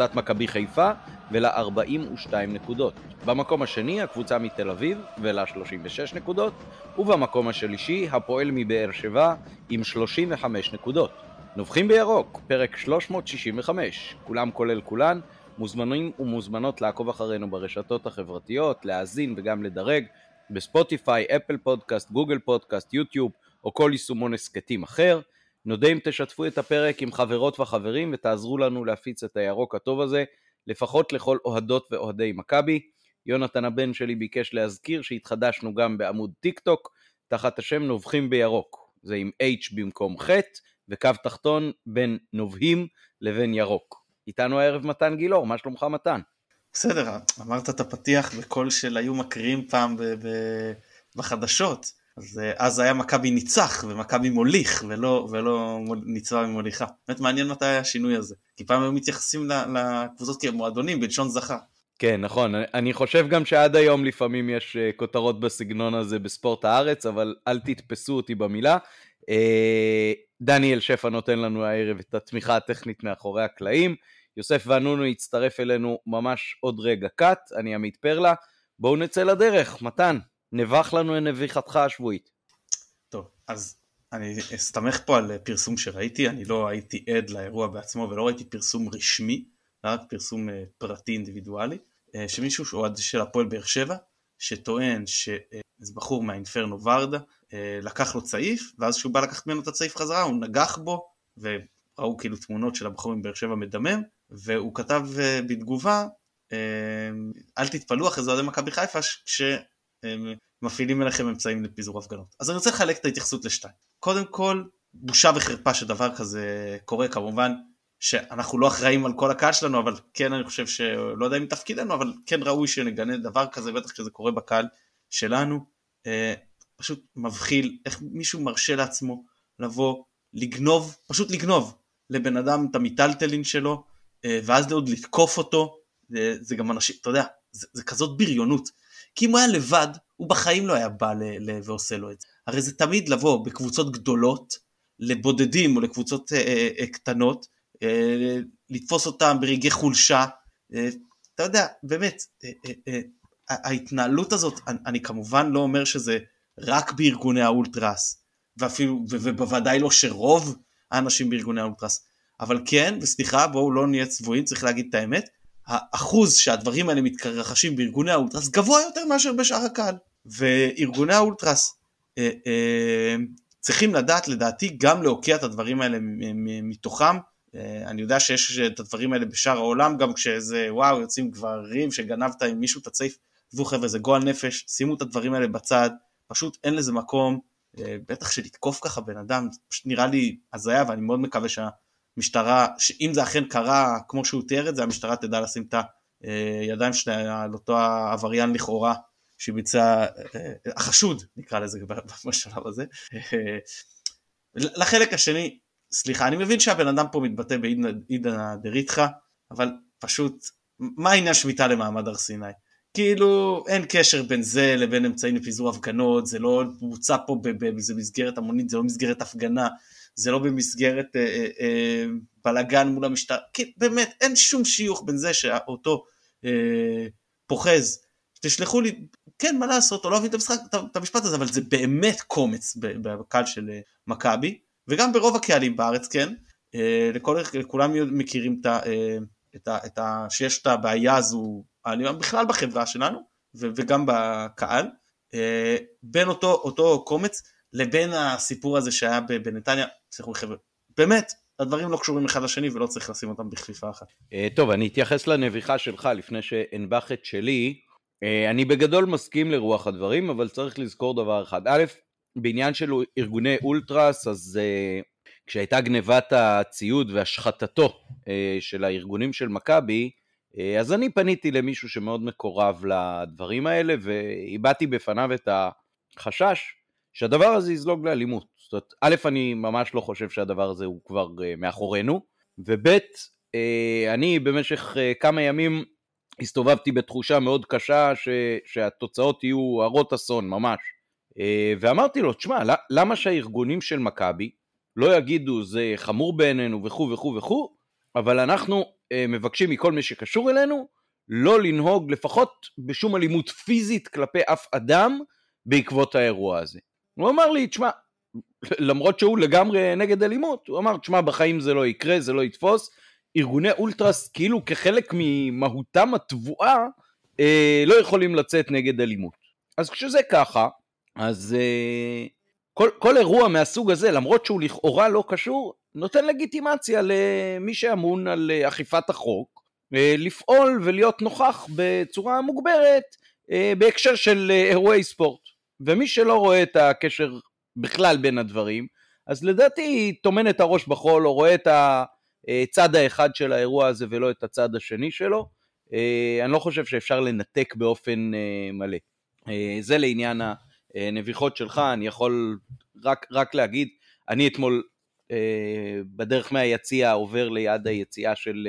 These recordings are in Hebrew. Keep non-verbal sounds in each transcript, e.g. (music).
לקבוצת מכבי חיפה ולה 42 נקודות. במקום השני הקבוצה מתל אביב ולה 36 נקודות, ובמקום השלישי הפועל מבאר שבע עם 35 נקודות. נובחים בירוק, פרק 365, כולם כולל כולן, מוזמנים ומוזמנות לעקוב אחרינו ברשתות החברתיות, להאזין וגם לדרג בספוטיפיי, אפל פודקאסט, גוגל פודקאסט, יוטיוב או כל יישומון הסכתים אחר. נודה אם תשתפו את הפרק עם חברות וחברים ותעזרו לנו להפיץ את הירוק הטוב הזה, לפחות לכל אוהדות ואוהדי מכבי. יונתן הבן שלי ביקש להזכיר שהתחדשנו גם בעמוד טיק טוק, תחת השם נובחים בירוק. זה עם H במקום ח' וקו תחתון בין נובהים לבין ירוק. איתנו הערב מתן גילאור, מה שלומך מתן? בסדר, אמרת את הפתיח בקול של היו מקריאים פעם ב- ב- בחדשות. אז אה, אז היה מכבי ניצח ומכבי מוליך ולא, ולא ניצחה ומוליכה. באמת מעניין מתי היה השינוי הזה. כי פעם היו מתייחסים לקבוצות כמועדונים בלשון זכה. כן, נכון. אני חושב גם שעד היום לפעמים יש אה, כותרות בסגנון הזה בספורט הארץ, אבל אל תתפסו אותי במילה. אה, דניאל שפע נותן לנו הערב את התמיכה הטכנית מאחורי הקלעים. יוסף ואנונו יצטרף אלינו ממש עוד רגע קאט, אני עמית פרלה. בואו נצא לדרך, מתן, נבח לנו נביחתך השבועית. טוב, אז אני אסתמך פה על פרסום שראיתי, אני לא הייתי עד לאירוע בעצמו ולא ראיתי פרסום רשמי, רק פרסום אה, פרטי אינדיבידואלי, אה, שמישהו שהוא אוהד של הפועל באר שבע, שטוען שאיזה בחור מהאינפרנו ורדה אה, לקח לו צעיף, ואז כשהוא בא לקחת ממנו את הצעיף חזרה הוא נגח בו, וראו כאילו תמונות של הבחור מבאר שבע מדמם, והוא כתב בתגובה, אל תתפלאו אחרי זה אוהדי מכבי חיפה, כש... מפעילים אליכם אמצעים לפיזור הפגנות. אז אני רוצה לחלק את ההתייחסות לשתיים. קודם כל, בושה וחרפה שדבר כזה קורה, כמובן שאנחנו לא אחראים על כל הקהל שלנו, אבל כן אני חושב שלא יודע אם תפקידנו, אבל כן ראוי שנגנה דבר כזה, בטח כשזה קורה בקהל שלנו. אה, פשוט מבחיל איך מישהו מרשה לעצמו לבוא, לגנוב, פשוט לגנוב לבן אדם את המיטלטלין שלו, אה, ואז עוד לתקוף אותו, זה, זה גם אנשים, אתה יודע, זה, זה כזאת בריונות. כי אם הוא היה לבד, הוא בחיים לא היה בא ל- ל- ועושה לו את זה. הרי זה תמיד לבוא בקבוצות גדולות, לבודדים או לקבוצות אה, אה, אה, קטנות, אה, לתפוס אותם ברגעי חולשה. אה, אתה יודע, באמת, אה, אה, אה, ההתנהלות הזאת, אני, אני כמובן לא אומר שזה רק בארגוני האולטרס, ואפילו, ובוודאי לא שרוב האנשים בארגוני האולטרס, אבל כן, וסליחה, בואו לא נהיה צבועים, צריך להגיד את האמת, האחוז שהדברים האלה מתרחשים בארגוני האולטרס גבוה יותר מאשר בשאר הקהל. וארגוני האולטרס אה, אה, צריכים לדעת לדעתי גם להוקיע את הדברים האלה מתוכם. אה, אני יודע שיש את הדברים האלה בשאר העולם גם כשאיזה וואו יוצאים גברים שגנבת עם מישהו את הצעיף. עזבו חבר'ה זה גועל נפש, שימו את הדברים האלה בצד, פשוט אין לזה מקום. אה, בטח שלתקוף ככה בן אדם, פשוט נראה לי הזיה ואני מאוד מקווה שה... המשטרה, שאם זה אכן קרה כמו שהוא תיאר את זה, המשטרה תדע לשים את הידיים שלה על אותו העבריין לכאורה שביצע, אה, החשוד נקרא לזה (laughs) בשלב הזה. לחלק השני, סליחה, אני מבין שהבן אדם פה מתבטא בעידנא דריתחא, אבל פשוט, מה העניין שמיטה למעמד הר סיני? כאילו אין קשר בין זה לבין אמצעים לפיזור הפגנות, זה לא בוצע פה במסגרת המונית, זה לא מסגרת הפגנה, זה לא במסגרת אה, אה, אה, בלאגן מול המשטרה, כי באמת אין שום שיוך בין זה שאותו אה, פוחז, תשלחו לי, כן מה לעשות, או לא אוהבים את המשחק, את המשפט הזה, אבל זה באמת קומץ בקהל של אה, מכבי, וגם ברוב הקהלים בארץ, כן, אה, לכל, לכולם מכירים את ה, אה, את ה, את ה, שיש את הבעיה הזו, אני בכלל בחברה שלנו, ו, וגם בקהל, אה, בין אותו, אותו קומץ, לבין הסיפור הזה שהיה בנתניה, סליחו חבר'ה, באמת, הדברים לא קשורים אחד לשני ולא צריך לשים אותם בכפיפה אחת. אה, טוב, אני אתייחס לנביחה שלך לפני שאנבח את שלי. אה, אני בגדול מסכים לרוח הדברים, אבל צריך לזכור דבר אחד. א', בעניין של ארגוני אולטרס, אז uh, כשהייתה גנבת הציוד והשחטתו uh, של הארגונים של מכבי, uh, אז אני פניתי למישהו שמאוד מקורב לדברים האלה, והבעתי בפניו את החשש שהדבר הזה יזלוג לאלימות. זאת אומרת, א', אני ממש לא חושב שהדבר הזה הוא כבר uh, מאחורינו, וב', uh, אני במשך uh, כמה ימים הסתובבתי בתחושה מאוד קשה ש, שהתוצאות יהיו הרות אסון, ממש. ואמרתי לו, תשמע, למה שהארגונים של מכבי לא יגידו זה חמור בעינינו וכו' וכו' וכו', אבל אנחנו מבקשים מכל מי שקשור אלינו לא לנהוג לפחות בשום אלימות פיזית כלפי אף אדם בעקבות האירוע הזה. הוא אמר לי, תשמע, למרות שהוא לגמרי נגד אלימות, הוא אמר, תשמע, בחיים זה לא יקרה, זה לא יתפוס. ארגוני אולטרס, כאילו כחלק ממהותם התבואה, אה, לא יכולים לצאת נגד אלימות. אז כשזה ככה, אז אה, כל, כל אירוע מהסוג הזה, למרות שהוא לכאורה לא קשור, נותן לגיטימציה למי שאמון על אה, אכיפת החוק, אה, לפעול ולהיות נוכח בצורה מוגברת אה, בהקשר של אה, אירועי ספורט. ומי שלא רואה את הקשר בכלל בין הדברים, אז לדעתי טומן את הראש בחול או רואה את הצד האחד של האירוע הזה ולא את הצד השני שלו. אני לא חושב שאפשר לנתק באופן מלא. זה לעניין הנביחות שלך, אני יכול רק, רק להגיד, אני אתמול בדרך מהיציע עובר ליד היציאה של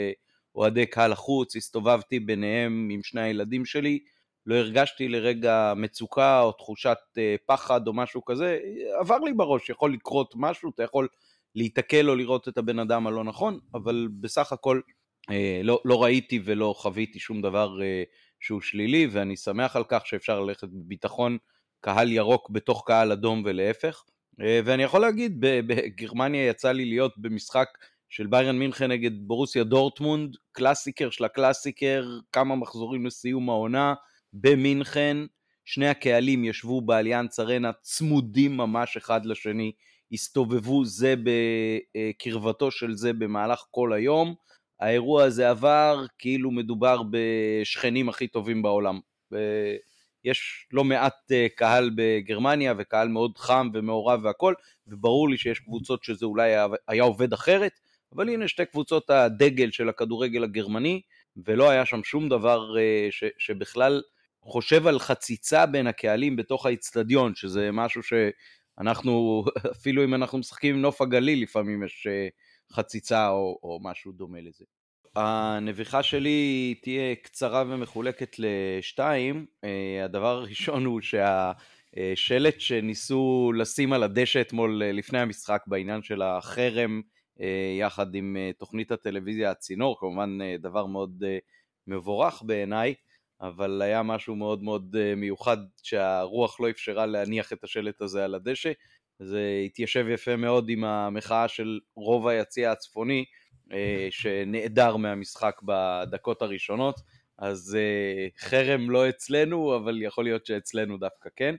אוהדי קהל החוץ, הסתובבתי ביניהם עם שני הילדים שלי, לא הרגשתי לרגע מצוקה או תחושת אה, פחד או משהו כזה, עבר לי בראש, יכול לקרות משהו, אתה יכול להיתקל או לראות את הבן אדם הלא נכון, אבל בסך הכל אה, לא, לא ראיתי ולא חוויתי שום דבר אה, שהוא שלילי, ואני שמח על כך שאפשר ללכת בביטחון קהל ירוק בתוך קהל אדום ולהפך. ואני יכול להגיד, בגרמניה יצא לי להיות במשחק של ביירן מינכן נגד בורוסיה דורטמונד, קלאסיקר של הקלאסיקר, כמה מחזורים לסיום העונה, במינכן, שני הקהלים ישבו באליאנס ארנה צמודים ממש אחד לשני, הסתובבו זה בקרבתו של זה במהלך כל היום. האירוע הזה עבר כאילו מדובר בשכנים הכי טובים בעולם. יש לא מעט אה, קהל בגרמניה וקהל מאוד חם ומעורב והכל, וברור לי שיש קבוצות שזה אולי היה עובד אחרת, אבל הנה שתי קבוצות הדגל של הכדורגל הגרמני, ולא היה שם שום דבר אה, ש, שבכלל חושב על חציצה בין הקהלים בתוך האיצטדיון, שזה משהו שאנחנו, (laughs) אפילו אם אנחנו משחקים עם נוף הגליל, לפעמים יש אה, חציצה או, או משהו דומה לזה. הנביחה שלי תהיה קצרה ומחולקת לשתיים. אה, הדבר הראשון הוא שהשלט שניסו לשים על הדשא אתמול לפני המשחק בעניין של החרם אה, יחד עם אה, תוכנית הטלוויזיה הצינור, כמובן אה, דבר מאוד מבורך בעיניי, אבל היה משהו מאוד מאוד מיוחד שהרוח לא אפשרה להניח את השלט הזה על הדשא. זה התיישב יפה מאוד עם המחאה של רוב היציע הצפוני, שנעדר מהמשחק בדקות הראשונות. אז חרם לא אצלנו, אבל יכול להיות שאצלנו דווקא כן.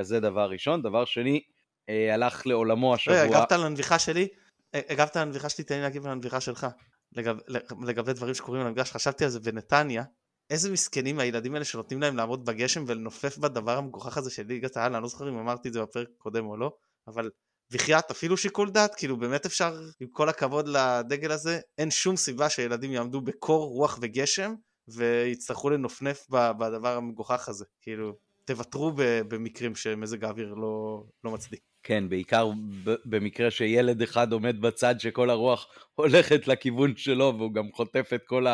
אז זה דבר ראשון. דבר שני, הלך לעולמו השבוע... רגע, הגבת על הנביחה שלי? הגבת על הנביחה שלי, תן לי להגיב על הנביחה שלך. לגב, לגבי דברים שקורים על המפגש, חשבתי על זה בנתניה, איזה מסכנים הילדים האלה שנותנים להם לעמוד בגשם ולנופף בדבר המגוחך הזה של ליגת העל, אני לא זוכר אם אמרתי את זה בפרק קודם או לא, אבל בחייאת אפילו שיקול דעת, כאילו באמת אפשר, עם כל הכבוד לדגל הזה, אין שום סיבה שילדים יעמדו בקור, רוח וגשם, ויצטרכו לנופנף בדבר המגוחך הזה, כאילו, תוותרו במקרים שמזג האוויר לא, לא מצדיק. כן, בעיקר במקרה שילד אחד עומד בצד שכל הרוח הולכת לכיוון שלו והוא גם חוטף את כל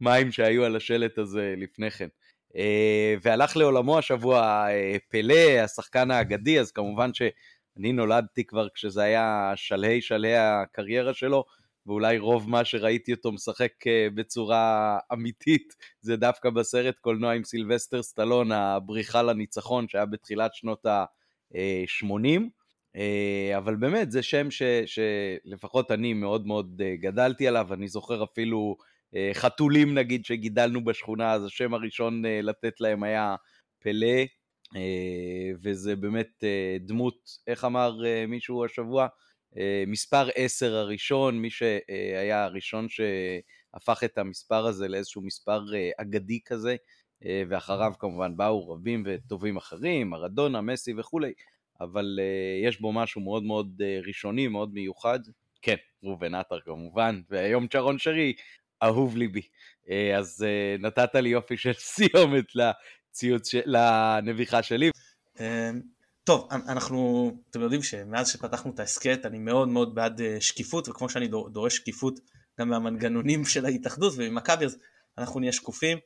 המים שהיו על השלט הזה לפני כן. אה, והלך לעולמו השבוע אה, פלא, השחקן האגדי, אז כמובן שאני נולדתי כבר כשזה היה שלהי שלהי הקריירה שלו, ואולי רוב מה שראיתי אותו משחק אה, בצורה אמיתית זה דווקא בסרט קולנוע עם סילבסטר סטלון, הבריחה לניצחון שהיה בתחילת שנות ה-80. אה, אבל באמת זה שם ש, שלפחות אני מאוד מאוד אה, גדלתי עליו, אני זוכר אפילו אה, חתולים נגיד שגידלנו בשכונה, אז השם הראשון לתת להם היה פלא, וזה באמת דמות, איך אמר מישהו השבוע? מספר 10 הראשון, מי שהיה הראשון שהפך את המספר הזה לאיזשהו מספר אגדי כזה, ואחריו כמובן באו רבים וטובים אחרים, מרדונה, מסי וכולי. אבל uh, יש בו משהו מאוד מאוד uh, ראשוני, מאוד מיוחד. כן, ראובן עטר כמובן, והיום צ'רון שרי, אהוב ליבי. Uh, אז uh, נתת לי יופי של (laughs) סיומת לציוץ, ש... לנביחה שלי. טוב, אנחנו, אתם יודעים שמאז שפתחנו את ההסכת אני מאוד מאוד בעד שקיפות, וכמו שאני דורש שקיפות גם מהמנגנונים (laughs) של ההתאחדות וממכבי, אז אנחנו נהיה שקופים.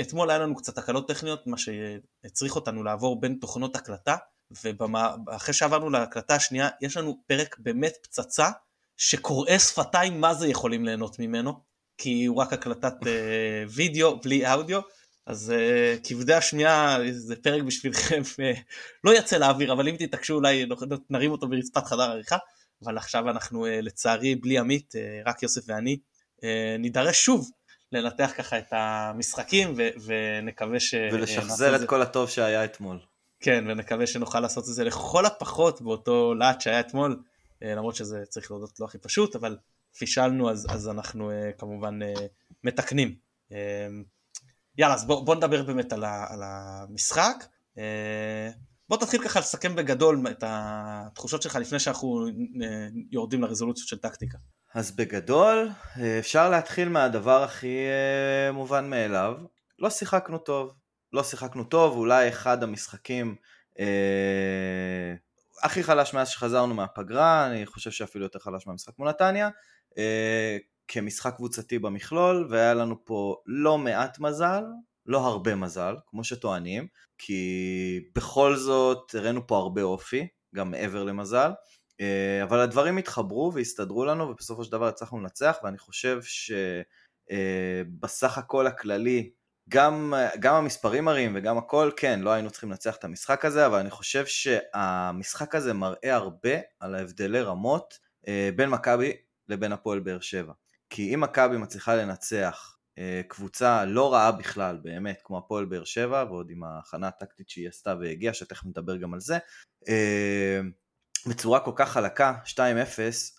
אתמול היה לנו קצת תקלות טכניות, מה שהצריך אותנו לעבור בין תוכנות הקלטה. ואחרי שעברנו להקלטה השנייה, יש לנו פרק באמת פצצה, שקוראי שפתיים מה זה יכולים ליהנות ממנו, כי הוא רק הקלטת אה, (laughs) וידאו בלי אודיו, אז uh, כבדי השמיעה זה פרק בשבילכם, uh, לא יצא לאוויר, אבל אם תתעקשו אולי נרים אותו ברצפת חדר עריכה, אבל עכשיו אנחנו uh, לצערי בלי עמית, uh, רק יוסף ואני, uh, נידרש שוב לנתח ככה את המשחקים ו- ונקווה ש... ולשחזר את זה... כל הטוב שהיה אתמול. כן, ונקווה שנוכל לעשות את זה לכל הפחות באותו להט שהיה אתמול, uh, למרות שזה צריך להודות לא הכי פשוט, אבל פישלנו אז, אז אנחנו uh, כמובן uh, מתקנים. יאללה, אז בוא, בוא נדבר באמת על, ה, על המשחק. אה, בוא תתחיל ככה לסכם בגדול את התחושות שלך לפני שאנחנו אה, יורדים לרזולוציות של טקטיקה. אז בגדול, אה, אפשר להתחיל מהדבר הכי מובן מאליו. לא שיחקנו טוב. לא שיחקנו טוב, אולי אחד המשחקים אה, הכי חלש מאז שחזרנו מהפגרה, אני חושב שאפילו יותר חלש מהמשחק מול נתניה. אה, כמשחק קבוצתי במכלול, והיה לנו פה לא מעט מזל, לא הרבה מזל, כמו שטוענים, כי בכל זאת הראינו פה הרבה אופי, גם מעבר למזל, אה, אבל הדברים התחברו והסתדרו לנו, ובסופו של דבר הצלחנו לנצח, ואני חושב שבסך אה, הכל הכללי, גם, גם המספרים מראים וגם הכל, כן, לא היינו צריכים לנצח את המשחק הזה, אבל אני חושב שהמשחק הזה מראה הרבה על ההבדלי רמות אה, בין מכבי לבין הפועל באר שבע. כי אם מכבי מצליחה לנצח אה, קבוצה לא רעה בכלל, באמת, כמו הפועל באר שבע, ועוד עם ההכנה הטקטית שהיא עשתה והגיעה, שתכף נדבר גם על זה, אה, בצורה כל כך חלקה, 2-0,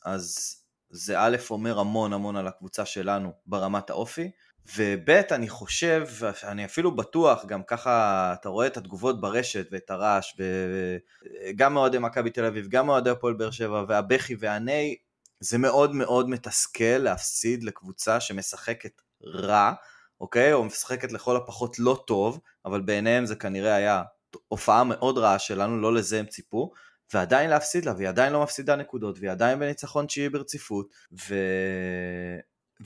אז זה א' אומר המון המון על הקבוצה שלנו ברמת האופי, וב' אני חושב, אני אפילו בטוח, גם ככה אתה רואה את התגובות ברשת ואת הרעש, וגם מאוהדי מכבי תל אביב, גם מאוהדי הפועל באר שבע, והבכי והנהי, זה מאוד מאוד מתסכל להפסיד לקבוצה שמשחקת רע, אוקיי? או משחקת לכל הפחות לא טוב, אבל בעיניהם זה כנראה היה הופעה מאוד רעה שלנו, לא לזה הם ציפו, ועדיין להפסיד לה, והיא עדיין לא מפסידה נקודות, והיא עדיין בניצחון תשיעי ברציפות, ו...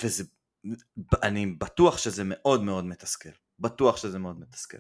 וזה... אני בטוח שזה מאוד מאוד מתסכל. בטוח שזה מאוד מתסכל.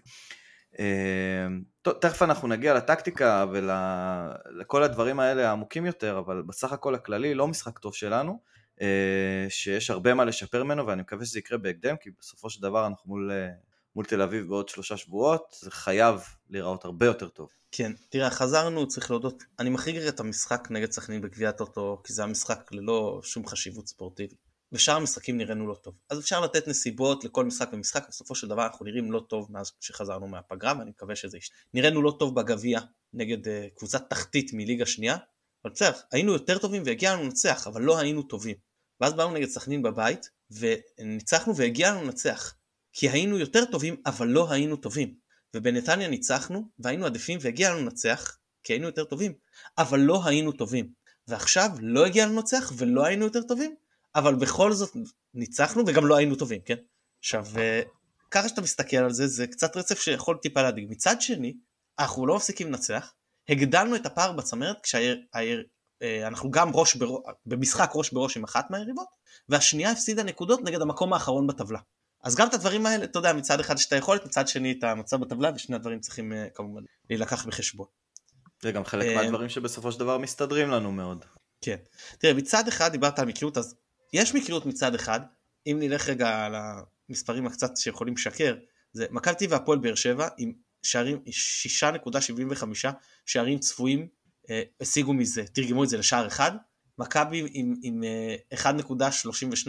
אמ, תכף אנחנו נגיע לטקטיקה ולכל הדברים האלה העמוקים יותר, אבל בסך הכל הכללי לא משחק טוב שלנו, אה, שיש הרבה מה לשפר ממנו ואני מקווה שזה יקרה בהקדם, כי בסופו של דבר אנחנו מול, אה, מול תל אביב בעוד שלושה שבועות, זה חייב להיראות הרבה יותר טוב. כן, תראה, חזרנו, צריך להודות, אני מחריג את המשחק נגד סכנין בגביע הטוטו, כי זה המשחק ללא שום חשיבות ספורטיבית. ושאר המשחקים נראינו לא טוב. אז אפשר לתת נסיבות לכל משחק ומשחק, בסופו של דבר אנחנו נראים לא טוב מאז שחזרנו מהפגרה, ואני מקווה שזה ישתנה. נראינו לא טוב בגביע נגד uh, קבוצת תחתית מליגה שנייה, אבל בסדר, היינו יותר טובים והגיע לנו לנצח, אבל לא היינו טובים. ואז באנו נגד סכנין בבית, וניצחנו והגיע לנו לנצח. כי היינו יותר טובים, אבל לא היינו טובים. ובנתניה ניצחנו, והיינו עדיפים והגיע לנו לנצח, כי היינו יותר טובים, אבל לא היינו טובים. ועכשיו לא הגיע לנו לנצח ולא היינו יותר טובים, אבל בכל זאת ניצחנו וגם לא היינו טובים, כן? עכשיו, אה, ככה שאתה מסתכל על זה, זה קצת רצף שיכול טיפה להדאיג. מצד שני, אנחנו לא מפסיקים לנצח, הגדלנו את הפער בצמרת כשאנחנו אה, גם ראש בראש, במשחק ראש בראש עם אחת מהיריבות, והשנייה הפסידה נקודות נגד המקום האחרון בטבלה. אז גם את הדברים האלה, אתה יודע, מצד אחד יש את היכולת, מצד שני את המצב בטבלה, ושני הדברים צריכים אה, כמובן להילקח בחשבון. זה גם חלק מהדברים שבסופו של דבר מסתדרים לנו מאוד. כן. תראה, מצד אחד דיברת על מקריות, אז יש מקריות מצד אחד, אם נלך רגע על המספרים הקצת שיכולים לשקר, זה מכבי והפועל באר שבע עם שערים 6.75 שערים צפויים אה, השיגו מזה, תרגמו את זה לשער אחד, מכבי עם, עם 1.32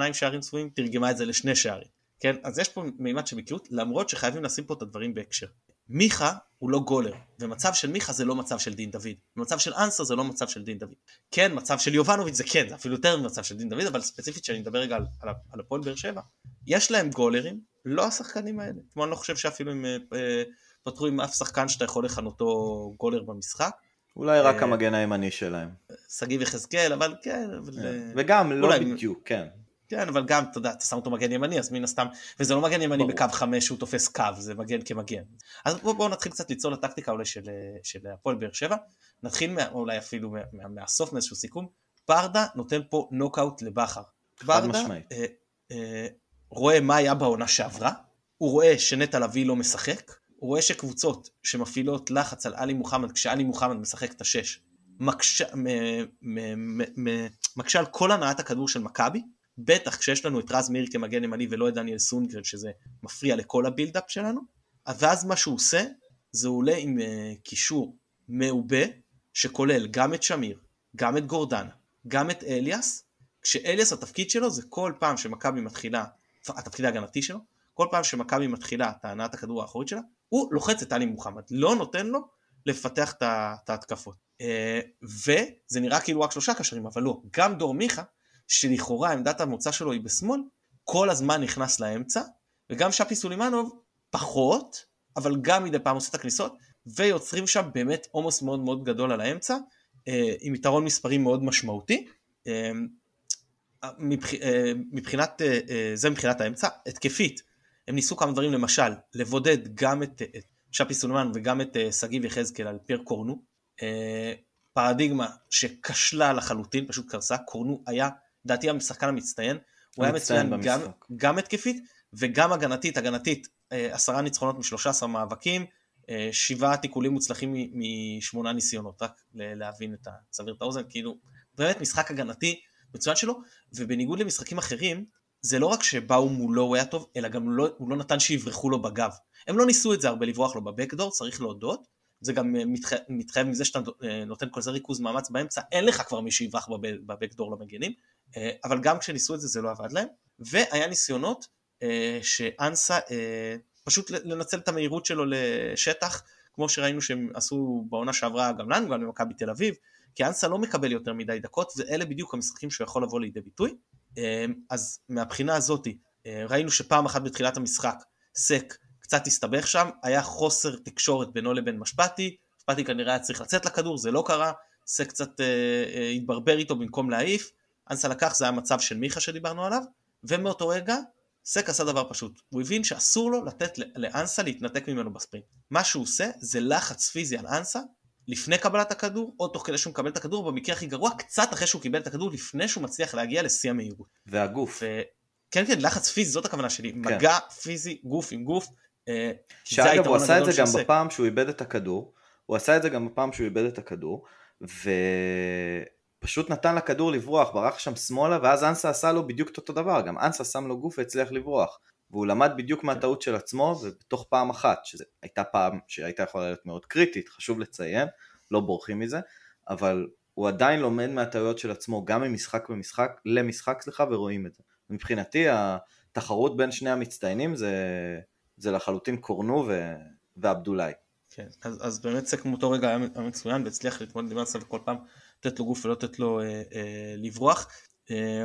אה, שערים צפויים תרגמה את זה לשני שערים, כן? אז יש פה מימד של מקריות, למרות שחייבים לשים פה את הדברים בהקשר. מיכה הוא לא גולר, ומצב של מיכה זה לא מצב של דין דוד, ומצב של אנסר זה לא מצב של דין דוד. כן, מצב של יובנוביץ' זה כן, זה אפילו יותר ממצב של דין דוד, אבל ספציפית שאני מדבר רגע על, על, על הפועל באר שבע, יש להם גולרים, לא השחקנים האלה. כמו אני לא חושב שאפילו הם אה, פתחו עם אף שחקן שאתה יכול לכנותו גולר במשחק. אולי רק אה, המגן הימני שלהם. שגיב יחזקאל, אבל כן. אבל, אה, וגם לא בדיוק, כן. כן, אבל גם, אתה יודע, אתה שם אותו מגן ימני, אז מן הסתם, וזה לא מגן ימני בקו חמש שהוא תופס קו, זה מגן כמגן. אז בואו בוא נתחיל קצת ליצור לטקטיקה אולי של, של הפועל באר שבע. נתחיל מה, אולי אפילו מה, מה, מהסוף, מאיזשהו סיכום. ברדה נותן פה נוקאוט לבכר. ברדה אה, אה, רואה מה היה בעונה שעברה, הוא רואה שנטע לביא לא משחק, הוא רואה שקבוצות שמפעילות לחץ על עלי מוחמד, כשעלי מוחמד משחק את השש, מקשה, מקשה על כל הנעת הכדור של מכבי, בטח כשיש לנו את רז מאיר כמגן ימני ולא את דניאל סונדגרן שזה מפריע לכל ה build-up שלנו, ואז מה שהוא עושה זה עולה עם uh, קישור מעובה שכולל גם את שמיר, גם את גורדנה, גם את אליאס, כשאליאס התפקיד שלו זה כל פעם שמכבי מתחילה, התפקיד ההגנתי שלו, כל פעם שמכבי מתחילה את הנעת הכדור האחורית שלה, הוא לוחץ את טלי מוחמד, לא נותן לו לפתח את ההתקפות. אה, וזה נראה כאילו רק שלושה קשרים, אבל לא, גם דור מיכה, שלכאורה עמדת המוצא שלו היא בשמאל, כל הזמן נכנס לאמצע, וגם שפי סולימנוב פחות, אבל גם מדי פעם עושה את הכניסות, ויוצרים שם באמת עומס מאוד מאוד גדול על האמצע, אה, עם יתרון מספרי מאוד משמעותי. אה, מבחינת, זה מבחינת האמצע, התקפית, הם ניסו כמה דברים, למשל, לבודד גם את, את שפי סולימן וגם את שגיב יחזקאל על פיר קורנו, אה, פרדיגמה שכשלה לחלוטין, פשוט קרסה, קורנו היה, לדעתי השחקן המצטיין, הוא היה מצוין גם, גם התקפית וגם הגנתית, הגנתית אה, עשרה ניצחונות משלושה עשר מאבקים, אה, שבעה תיקולים מוצלחים משמונה ניסיונות, רק להבין את, סביר את האוזן, כאילו, באמת משחק הגנתי מצוין שלו, ובניגוד למשחקים אחרים, זה לא רק שבאו מולו הוא היה טוב, אלא גם לא, הוא לא נתן שיברחו לו בגב. הם לא ניסו את זה הרבה לברוח לו בבקדור, צריך להודות, זה גם אה, מתחייב, מתחייב מזה שאתה נותן כזה ריכוז מאמץ באמצע, אין לך כבר מי שיברח בבקדור למגנים, אבל גם כשניסו את זה זה לא עבד להם, והיה ניסיונות שאנסה פשוט לנצל את המהירות שלו לשטח, כמו שראינו שהם עשו בעונה שעברה גם לנו, גם למכבי תל אביב, כי אנסה לא מקבל יותר מדי דקות, ואלה בדיוק המשחקים שהוא יכול לבוא לידי ביטוי. אז מהבחינה הזאתי, ראינו שפעם אחת בתחילת המשחק, סק קצת הסתבך שם, היה חוסר תקשורת בינו לבין משפטי, משפטי כנראה היה צריך לצאת לכדור, זה לא קרה, זה קצת אה, אה, התברבר איתו במקום להעיף, אנסה לקח, זה היה מצב של מיכה שדיברנו עליו, ומאותו רגע סק עשה דבר פשוט, הוא הבין שאסור לו לתת לאנסה להתנתק ממנו בספרינט. מה שהוא עושה זה לחץ פיזי על אנסה לפני קבלת הכדור, או תוך כדי שהוא מקבל את הכדור, במקרה הכי גרוע, קצת אחרי שהוא קיבל את הכדור, לפני שהוא מצליח להגיע לשיא המהירות. והגוף. ו... כן, כן, לחץ פיזי, זאת הכוונה שלי. כן. מגע פיזי, גוף עם גוף, אה, שאגב הוא עשה את זה גם שעשה. בפעם שהוא איבד את הכדור, הוא עשה את זה גם בפעם שהוא איבד את הכדור, ופשוט נתן לכדור לברוח, ברח שם שמאלה, ואז אנסה עשה לו בדיוק את אותו דבר, גם אנסה שם לו גוף והצליח לברוח. והוא למד בדיוק מהטעות של עצמו, ובתוך פעם אחת, שזו הייתה פעם שהייתה יכולה להיות מאוד קריטית, חשוב לציין, לא בורחים מזה, אבל הוא עדיין לומד מהטעויות של עצמו, גם ממשחק במשחק, למשחק סליחה, ורואים את זה. מבחינתי התחרות בין שני המצטיינים זה זה לחלוטין קורנו ו... ועבדולאי. כן, אז, אז באמת סק מאותו רגע היה מצוין והצליח להתמודד עם ארסנל כל פעם לתת לו גוף ולא לתת לו אה, אה, לברוח. אה,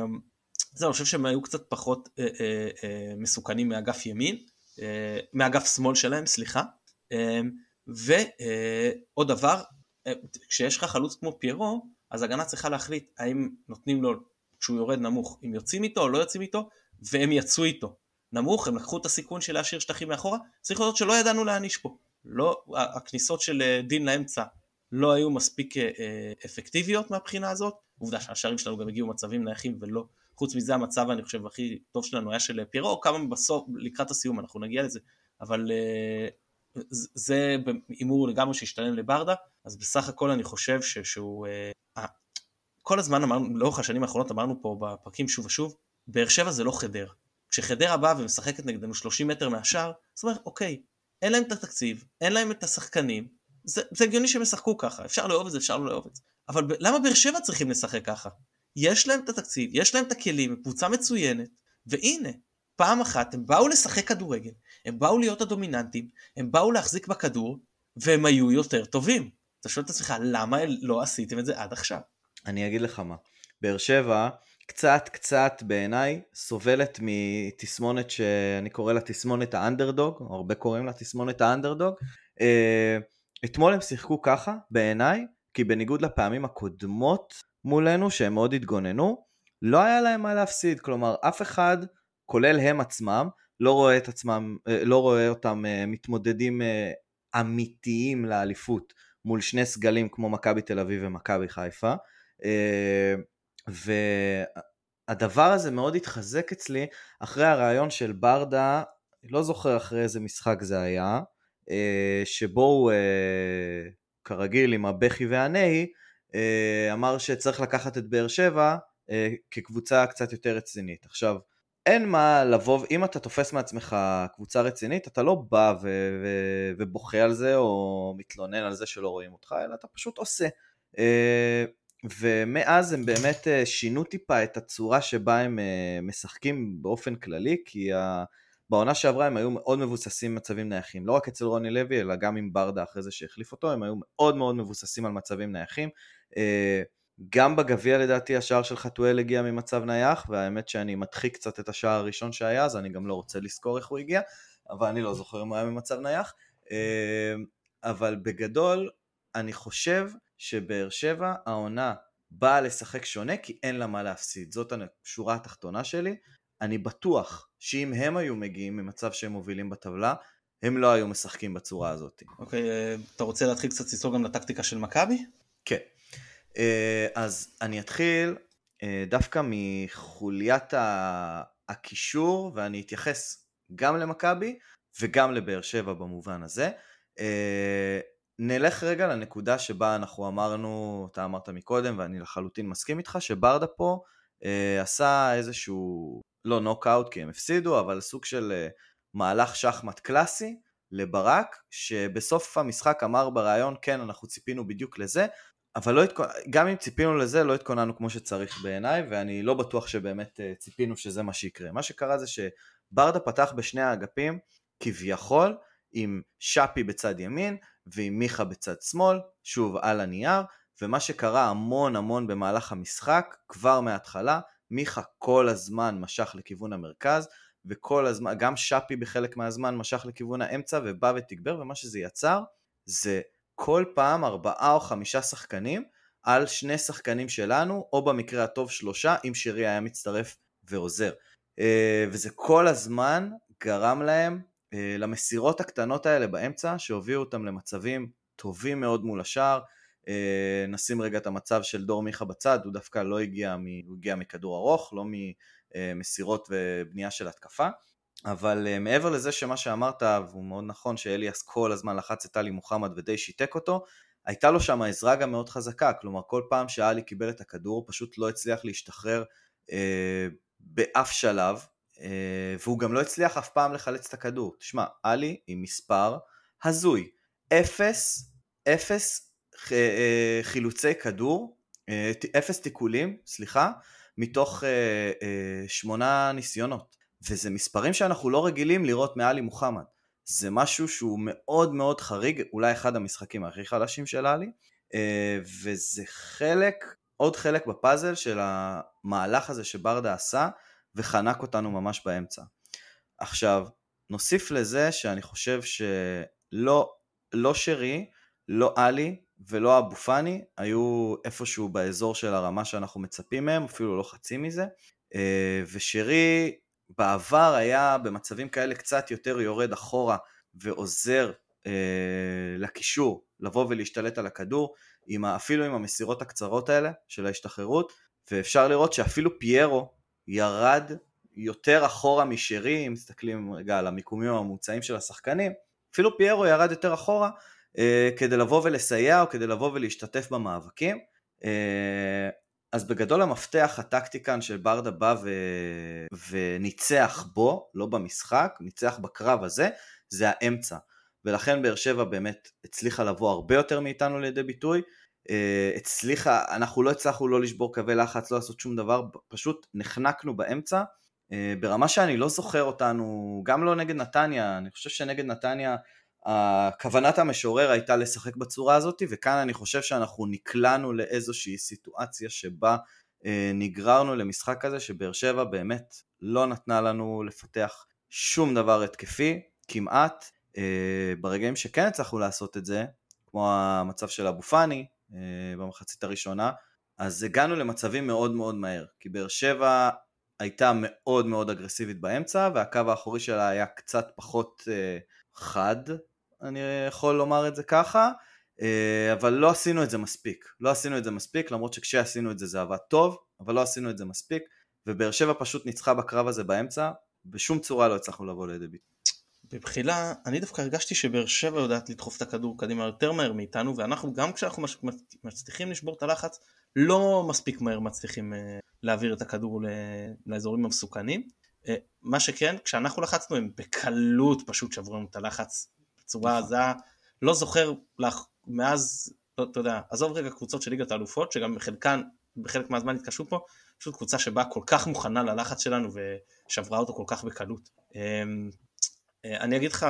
זהו, אני חושב שהם היו קצת פחות אה, אה, אה, מסוכנים מאגף ימין, אה, מאגף שמאל שלהם, סליחה. אה, ועוד אה, דבר, אה, כשיש לך חלוץ כמו פיירו, אז הגנה צריכה להחליט האם נותנים לו, כשהוא יורד נמוך, אם יוצאים איתו או לא יוצאים איתו, והם יצאו איתו. נמוך, הם לקחו את הסיכון של להשאיר שטחים מאחורה, צריך לדעת שלא ידענו להעניש פה. לא, הכניסות של אה, דין לאמצע לא היו מספיק אה, אה, אפקטיביות מהבחינה הזאת, עובדה שהשערים שלנו גם הגיעו מצבים נייחים ולא, חוץ מזה המצב אני חושב הכי טוב שלנו היה של פירו, כמה בסוף, לקראת הסיום אנחנו נגיע לזה, אבל זה הימור לגמרי שהשתלם לברדה, אז בסך הכל אני חושב שהוא, כל הזמן אמרנו, לאורך השנים האחרונות אמרנו פה בפרקים שוב ושוב, באר שבע זה לא חדר, כשחדרה באה ומשחקת נגדנו 30 מטר מהשאר, זאת אומרת, אוקיי, אין להם את התקציב, אין להם את השחקנים, זה, זה הגיוני שהם ישחקו ככה, אפשר לאהוב את זה, אפשר לא לאהוב את זה. אבל למה באר שבע צריכים לשחק ככה? יש להם את התקציב, יש להם את הכלים, קבוצה מצוינת, והנה, פעם אחת הם באו לשחק כדורגל, הם באו להיות הדומיננטים, הם באו להחזיק בכדור, והם היו יותר טובים. אתה שואל את עצמך, למה לא עשיתם את זה עד עכשיו? אני אגיד לך מה, באר שבע קצת קצת בעיניי סובלת מתסמונת שאני קורא לה תסמונת האנדרדוג, הרבה קוראים לה תסמונת האנדרדוג. אה, אתמול הם שיחקו ככה בעיניי, כי בניגוד לפעמים הקודמות מולנו שהם מאוד התגוננו, לא היה להם מה להפסיד, כלומר אף אחד, כולל הם עצמם, לא רואה את עצמם, אה, לא רואה אותם אה, מתמודדים אמיתיים לאליפות מול שני סגלים כמו מכבי תל אביב ומכבי חיפה. והדבר הזה מאוד התחזק אצלי אחרי הרעיון של ברדה, לא זוכר אחרי איזה משחק זה היה, אה, שבו הוא אה, כרגיל עם הבכי והנהי, אה, אמר שצריך לקחת את באר שבע אה, כקבוצה קצת יותר רצינית. עכשיו, אין מה לבוא, אם אתה תופס מעצמך קבוצה רצינית, אתה לא בא ו- ו- ובוכה על זה או מתלונן על זה שלא רואים אותך, אלא אתה פשוט עושה. אה, ומאז הם באמת אה, שינו טיפה את הצורה שבה הם אה, משחקים באופן כללי, כי בעונה שעברה הם היו מאוד מבוססים מצבים נייחים, לא רק אצל רוני לוי, אלא גם עם ברדה אחרי זה שהחליף אותו, הם היו מאוד מאוד מבוססים על מצבים נייחים. גם בגביע לדעתי השער של חתואל הגיע ממצב נייח, והאמת שאני מדחיק קצת את השער הראשון שהיה, אז אני גם לא רוצה לזכור איך הוא הגיע, אבל אני לא זוכר אם הוא היה ממצב נייח. אבל בגדול, אני חושב שבאר שבע העונה באה לשחק שונה כי אין לה מה להפסיד. זאת השורה התחתונה שלי. אני בטוח שאם הם היו מגיעים ממצב שהם מובילים בטבלה, הם לא היו משחקים בצורה הזאת. אוקיי, okay, uh, אתה רוצה להתחיל קצת לצלול גם לטקטיקה של מכבי? כן. Uh, אז אני אתחיל uh, דווקא מחוליית הקישור, ואני אתייחס גם למכבי וגם לבאר שבע במובן הזה. נלך רגע לנקודה שבה אנחנו אמרנו, אתה אמרת מקודם ואני לחלוטין מסכים איתך, שברדה פה אה, עשה איזשהו, לא נוקאוט כי הם הפסידו, אבל סוג של אה, מהלך שחמט קלאסי לברק, שבסוף המשחק אמר בריאיון, כן אנחנו ציפינו בדיוק לזה, אבל לא התכונ... גם אם ציפינו לזה לא התכוננו כמו שצריך בעיניי, ואני לא בטוח שבאמת אה, ציפינו שזה מה שיקרה. מה שקרה זה שברדה פתח בשני האגפים כביכול, עם שפי בצד ימין ועם מיכה בצד שמאל, שוב על הנייר, ומה שקרה המון המון במהלך המשחק, כבר מההתחלה, מיכה כל הזמן משך לכיוון המרכז, וכל הזמן, גם שפי בחלק מהזמן משך לכיוון האמצע ובא ותגבר, ומה שזה יצר זה כל פעם ארבעה או חמישה שחקנים על שני שחקנים שלנו, או במקרה הטוב שלושה, אם שירי היה מצטרף ועוזר. אה, וזה כל הזמן גרם להם אה, למסירות הקטנות האלה באמצע שהובילו אותם למצבים טובים מאוד מול השער. אה, נשים רגע את המצב של דור מיכה בצד, הוא דווקא לא הגיע, מ... הוא הגיע מכדור ארוך, לא ממסירות ובנייה של התקפה. אבל אה, מעבר לזה שמה שאמרת, והוא מאוד נכון, שאליאס כל הזמן לחץ את עלי מוחמד ודי שיתק אותו, הייתה לו שם עזרה גם מאוד חזקה, כלומר כל פעם שעלי קיבל את הכדור הוא פשוט לא הצליח להשתחרר אה, באף שלב, אה, והוא גם לא הצליח אף פעם לחלץ את הכדור. תשמע, עלי עם מספר הזוי, אפס, אפס אה, חילוצי כדור, אה, אפס תיקולים, סליחה, מתוך שמונה ניסיונות. וזה מספרים שאנחנו לא רגילים לראות מעלי מוחמד. זה משהו שהוא מאוד מאוד חריג, אולי אחד המשחקים הכי חלשים של עלי, וזה חלק, עוד חלק בפאזל של המהלך הזה שברדה עשה, וחנק אותנו ממש באמצע. עכשיו, נוסיף לזה שאני חושב שלא לא שרי, לא עלי ולא אבו פאני היו איפשהו באזור של הרמה שאנחנו מצפים מהם, אפילו לא חצי מזה, אה, ושרי בעבר היה במצבים כאלה קצת יותר יורד אחורה ועוזר אה, לקישור לבוא ולהשתלט על הכדור, עם, אפילו עם המסירות הקצרות האלה של ההשתחררות, ואפשר לראות שאפילו פיירו ירד יותר אחורה משרי, אם מסתכלים רגע על המיקומים הממוצעים של השחקנים, אפילו פיירו ירד יותר אחורה כדי לבוא ולסייע או כדי לבוא ולהשתתף במאבקים. אה, אז בגדול המפתח הטקטי כאן ברדה בא ו... וניצח בו, לא במשחק, ניצח בקרב הזה, זה האמצע. ולכן באר שבע באמת הצליחה לבוא הרבה יותר מאיתנו לידי ביטוי. אה, הצליחה, אנחנו לא הצלחנו לא לשבור קווי לחץ, לא לעשות שום דבר, פשוט נחנקנו באמצע, אה, ברמה שאני לא זוכר אותנו, גם לא נגד נתניה, אני חושב שנגד נתניה כוונת המשורר הייתה לשחק בצורה הזאת, וכאן אני חושב שאנחנו נקלענו לאיזושהי סיטואציה שבה אה, נגררנו למשחק כזה שבאר שבע באמת לא נתנה לנו לפתח שום דבר התקפי, כמעט. ברגעים שכן הצלחנו לעשות את זה, כמו המצב של אבו פאני, אה, במחצית הראשונה, אז הגענו למצבים מאוד מאוד מהר, כי באר שבע הייתה מאוד מאוד אגרסיבית באמצע, והקו האחורי שלה היה קצת פחות אה, חד, אני יכול לומר את זה ככה, אה, אבל לא עשינו את זה מספיק. לא עשינו את זה מספיק, למרות שכשעשינו את זה זה עבד טוב, אבל לא עשינו את זה מספיק, ובאר שבע פשוט ניצחה בקרב הזה באמצע, בשום צורה לא הצלחנו לבוא לידי ביטוי. בבחילה, אני דווקא הרגשתי שבאר שבע יודעת לדחוף את הכדור קדימה יותר מהר מאיתנו, ואנחנו גם כשאנחנו מצליחים לשבור את הלחץ, לא מספיק מהר מצליחים להעביר את הכדור לאזורים המסוכנים. מה שכן, כשאנחנו לחצנו הם בקלות פשוט שברו לנו את הלחץ בצורה נכון. עזה. לא זוכר לך, מאז, לא, אתה יודע, עזוב רגע קבוצות של ליגת האלופות, שגם חלקן, בחלק מהזמן התקשו פה, פשוט קבוצה שבאה כל כך מוכנה ללחץ שלנו ושברה אותו כל כך בקלות. אמ, אני אגיד לך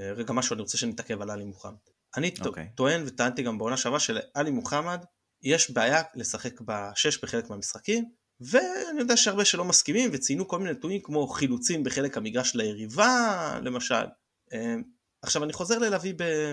רגע משהו, אני רוצה שנתעכב על עלי מוחמד. אני אוקיי. okay. טוען וטענתי גם בעונה שעברה שלעלי מוחמד יש בעיה לשחק בשש בחלק מהמשחקים, ואני יודע שהרבה שלא מסכימים וציינו כל מיני נתונים כמו חילוצים בחלק המגרש ליריבה למשל. עכשיו אני חוזר ב, אה,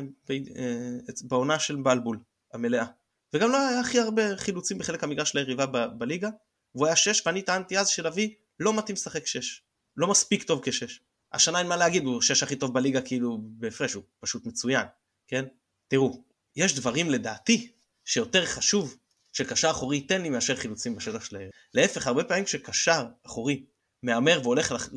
בעונה של בלבול המלאה, וגם לא היה הכי הרבה חילוצים בחלק המגרש ליריבה ב, בליגה, והוא היה שש ואני טענתי אז שלוי לא מתאים לשחק שש, לא מספיק טוב כשש. השנה אין מה להגיד, הוא שש הכי טוב בליגה כאילו בהפרש, הוא פשוט מצוין, כן? תראו, יש דברים לדעתי שיותר חשוב שקשר אחורי ייתן לי מאשר חילוצים בשטח של העיר. להפך, הרבה פעמים כשקשר אחורי מהמר והולך לח,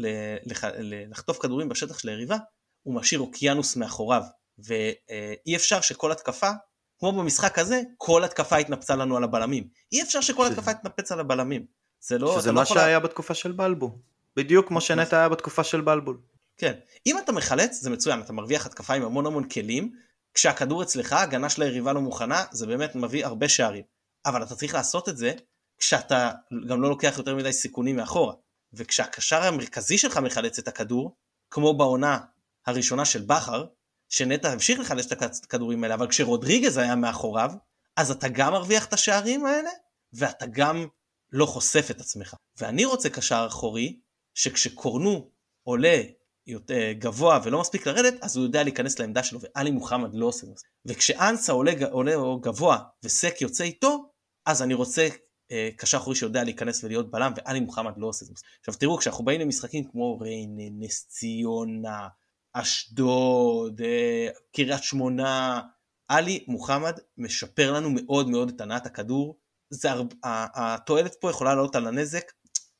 לח, לחטוף כדורים בשטח של היריבה, הוא משאיר אוקיינוס מאחוריו, ואי אפשר שכל התקפה, כמו במשחק הזה, כל התקפה התנפצה לנו על הבלמים. אי אפשר שכל ש... התקפה תתנפץ על הבלמים. זה לא... שזה מה לא שהיה לה... בתקופה של בלבו. בדיוק כמו שנטע היה בתקופה של בלבול. כן. אם אתה מחלץ, זה מצוין, אתה מרוויח התקפה עם המון המון כלים, כשהכדור אצלך, הגנה של היריבה לא מוכנה, זה באמת מביא הרבה שערים. אבל אתה צריך לעשות את זה כשאתה גם לא לוקח יותר מדי סיכונים מאחורה. וכשהקשר המרכזי שלך מחלץ את הכדור, כמו בעונה הראשונה של בכר, שנטע המשיך לחלץ את הכדורים האלה, אבל כשרודריגז היה מאחוריו, אז אתה גם מרוויח את השערים האלה, ואתה גם לא חושף את עצמך. ואני רוצה קשר אחורי, שכשקורנו עולה יותר גבוה ולא מספיק לרדת, אז הוא יודע להיכנס לעמדה שלו, ואלי מוחמד לא עושה את זה. וכשאנסה עולה, עולה גבוה וסק יוצא איתו, אז אני רוצה אה, קשר אחורי שיודע להיכנס ולהיות בלם, ואלי מוחמד לא עושה את זה. עכשיו תראו, כשאנחנו באים למשחקים כמו ריינה, נס ציונה, אשדוד, אה, קריית שמונה, עלי מוחמד משפר לנו מאוד מאוד את הנעת הכדור. זה, התועלת פה יכולה לעלות על הנזק,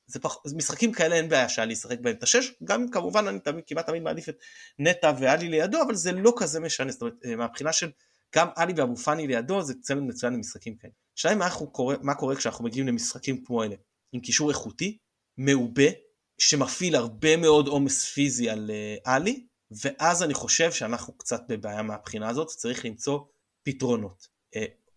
זה פח, משחקים כאלה אין בעיה שעלי ישחק בהם. את השש, גם כמובן אני תמיד, כמעט תמיד מעדיף את נטע ואלי לידו, אבל זה לא כזה משנה, זאת אומרת, מהבחינה של גם עלי ואבו פאני לידו זה צמד מצוין למשחקים כאלה. השאלה מה, מה קורה כשאנחנו מגיעים למשחקים כמו אלה, עם קישור איכותי, מעובה, שמפעיל הרבה מאוד עומס פיזי על עלי, ואז אני חושב שאנחנו קצת בבעיה מהבחינה הזאת, צריך למצוא פתרונות.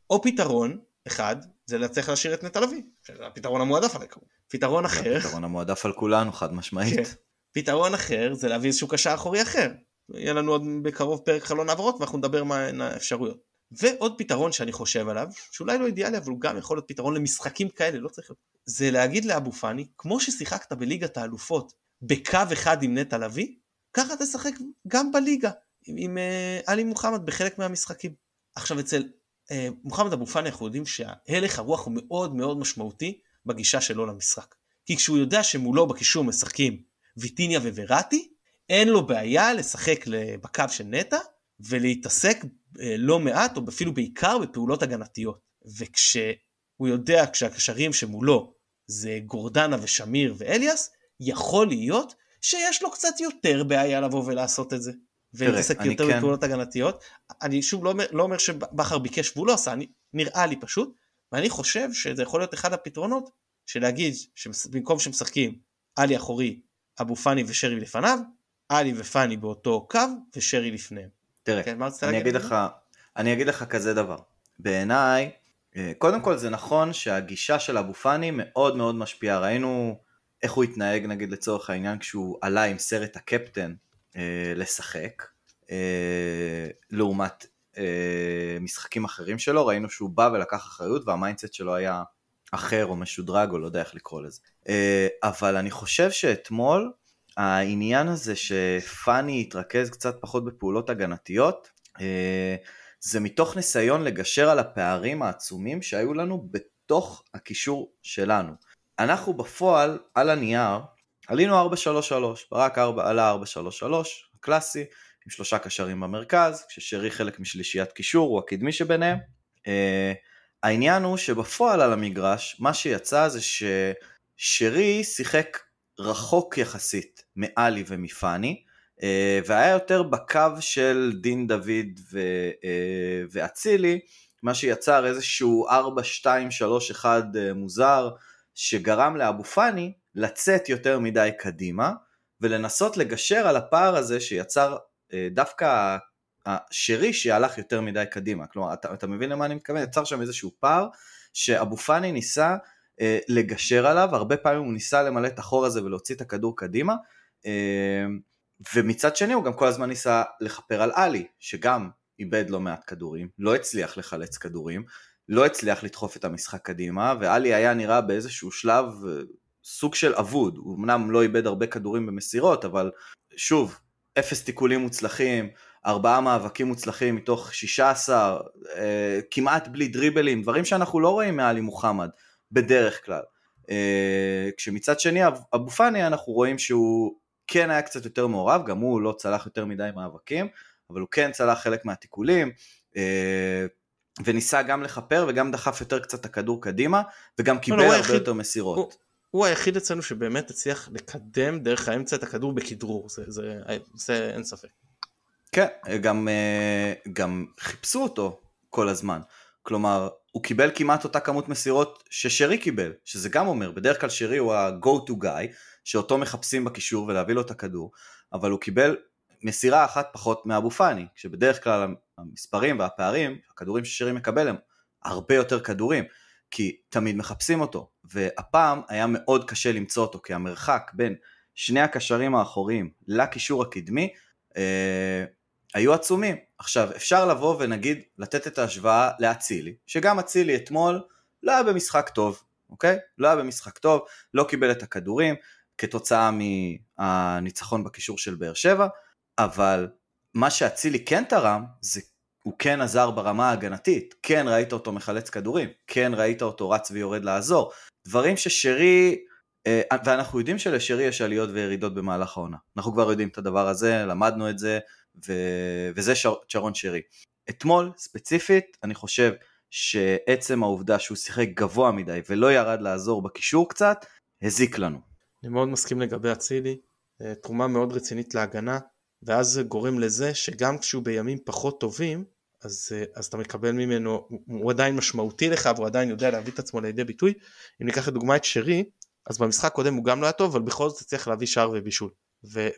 או פתרון אחד, זה צריך להשאיר את נטע לביא, שזה הפתרון המועדף עליי כמובן. פתרון אחר, הפתרון המועדף על כולנו חד משמעית. כן. פתרון אחר זה להביא איזשהו קשר אחורי אחר. יהיה לנו עוד בקרוב פרק חלון העברות ואנחנו נדבר מה האפשרויות. ועוד פתרון שאני חושב עליו, שאולי לא אידיאלי אבל הוא גם יכול להיות פתרון למשחקים כאלה, לא צריך להיות, זה להגיד לאבו פאני, כמו ששיחקת בליגת האלופות בקו אחד עם נטע לביא, ככה תשחק גם בליגה עם, עם uh, עלי מוחמד בחלק מהמשחקים. עכשיו אצל uh, מוחמד אבו פאני אנחנו יודעים שההלך הרוח הוא מאוד מאוד משמעותי בגישה שלו למשחק. כי כשהוא יודע שמולו בקישור משחקים ויטיניה ווראטי, אין לו בעיה לשחק בקו של נטע ולהתעסק לא מעט או אפילו בעיקר בפעולות הגנתיות. וכשהוא יודע כשהקשרים שמולו זה גורדנה ושמיר ואליאס, יכול להיות שיש לו קצת יותר בעיה לבוא ולעשות את זה. ולהתעסק יותר כן... בפעולות הגנתיות. אני שוב לא אומר, לא אומר שבכר ביקש והוא לא עשה, אני, נראה לי פשוט, ואני חושב שזה יכול להיות אחד הפתרונות של להגיד שבמקום שמשחקים עלי אחורי, אבו פאני ושרי לפניו, עלי ופאני באותו קו ושרי לפניהם. תראה, כן, אני, אגיד לך, אני אגיד לך כזה דבר. בעיניי, קודם כל זה נכון שהגישה של אבו פאני מאוד מאוד משפיעה. ראינו איך הוא התנהג נגיד לצורך העניין כשהוא עלה עם סרט הקפטן אה, לשחק, אה, לעומת אה, משחקים אחרים שלו, ראינו שהוא בא ולקח אחריות וה mindset שלו היה אחר או משודרג או לא יודע איך לקרוא לזה. אבל אני חושב שאתמול העניין הזה שפאני התרכז קצת פחות בפעולות הגנתיות, זה מתוך ניסיון לגשר על הפערים העצומים שהיו לנו בתוך הקישור שלנו. אנחנו בפועל, על הנייר, עלינו 4-3-3, ברק 4, עלה 4-3-3, הקלאסי, עם שלושה קשרים במרכז, כששרי חלק משלישיית קישור, הוא הקדמי שביניהם. Uh, העניין הוא שבפועל על המגרש, מה שיצא זה ששרי שיחק רחוק יחסית מאלי ומפאני, uh, והיה יותר בקו של דין דוד ואצילי, מה שיצר איזשהו 4-2-3-1 מוזר, שגרם לאבו פאני לצאת יותר מדי קדימה, ולנסות לגשר על הפער הזה שיצר אה, דווקא השרי שהלך יותר מדי קדימה. כלומר, אתה, אתה מבין למה אני מתכוון? יצר שם איזשהו פער שאבו פאני ניסה אה, לגשר עליו, הרבה פעמים הוא ניסה למלא את החור הזה ולהוציא את הכדור קדימה, אה, ומצד שני הוא גם כל הזמן ניסה לכפר על עלי, שגם איבד לא מעט כדורים, לא הצליח לחלץ כדורים, לא הצליח לדחוף את המשחק קדימה, ואלי היה נראה באיזשהו שלב אה, סוג של אבוד, הוא אמנם לא איבד הרבה כדורים במסירות, אבל שוב, אפס תיקולים מוצלחים, ארבעה מאבקים מוצלחים מתוך 16, אה, כמעט בלי דריבלים, דברים שאנחנו לא רואים מעלי מוחמד בדרך כלל. אה, כשמצד שני אבו פאני אנחנו רואים שהוא כן היה קצת יותר מעורב, גם הוא לא צלח יותר מדי מאבקים, אבל הוא כן צלח חלק מהתיקולים, וניסה גם לכפר וגם דחף יותר קצת את הכדור קדימה, וגם לא, קיבל לא, הרבה היחיד, יותר מסירות. הוא, הוא היחיד אצלנו שבאמת הצליח לקדם דרך האמצע את הכדור בכדרור, זה, זה, זה אין ספק. כן, גם, אה, גם חיפשו אותו כל הזמן. כלומר, הוא קיבל כמעט אותה כמות מסירות ששרי קיבל, שזה גם אומר, בדרך כלל שרי הוא ה-go to guy, שאותו מחפשים בקישור ולהביא לו את הכדור, אבל הוא קיבל מסירה אחת פחות מאבו פאני, שבדרך כלל המספרים והפערים, הכדורים ששרי מקבל הם הרבה יותר כדורים, כי תמיד מחפשים אותו, והפעם היה מאוד קשה למצוא אותו, כי המרחק בין שני הקשרים האחוריים לקישור הקדמי אה, היו עצומים. עכשיו, אפשר לבוא ונגיד, לתת את ההשוואה לאצילי, שגם אצילי אתמול לא היה במשחק טוב, אוקיי? לא היה במשחק טוב, לא קיבל את הכדורים, כתוצאה מהניצחון בקישור של באר שבע, אבל מה שאצילי כן תרם, זה הוא כן עזר ברמה ההגנתית, כן ראית אותו מחלץ כדורים, כן ראית אותו רץ ויורד לעזור, דברים ששרי, אה, ואנחנו יודעים שלשרי יש עליות וירידות במהלך העונה, אנחנו כבר יודעים את הדבר הזה, למדנו את זה, ו... וזה צ'רון שרי. אתמול, ספציפית, אני חושב שעצם העובדה שהוא שיחק גבוה מדי ולא ירד לעזור בקישור קצת, הזיק לנו. אני מאוד מסכים לגבי אצילי, אה, תרומה מאוד רצינית להגנה, ואז זה גורם לזה שגם כשהוא בימים פחות טובים, אז, אה, אז אתה מקבל ממנו, הוא עדיין משמעותי לך והוא עדיין יודע להביא את עצמו לידי ביטוי. אם ניקח לדוגמה את שרי, אז במשחק קודם הוא גם לא היה טוב, אבל בכל זאת צריך להביא שער ובישול.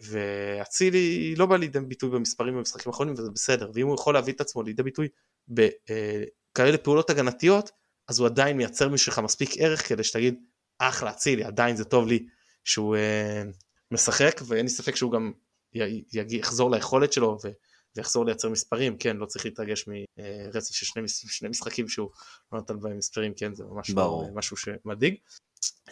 ואצילי לא בא לידי ביטוי במספרים במשחקים האחרונים וזה בסדר, ואם הוא יכול להביא את עצמו לידי ביטוי בכאלה אה, פעולות הגנתיות, אז הוא עדיין מייצר בשבילך מספיק ערך כדי שתגיד, אחלה אצילי, עדיין זה טוב לי שהוא אה, משחק, ואין לי ספק שהוא גם יחזור ליכולת שלו ו, ויחזור לייצר מספרים, כן, לא צריך להתרגש מרצף של שני, שני משחקים שהוא לא נתן בהם מספרים, כן, זה ממש לא משהו שמדאיג.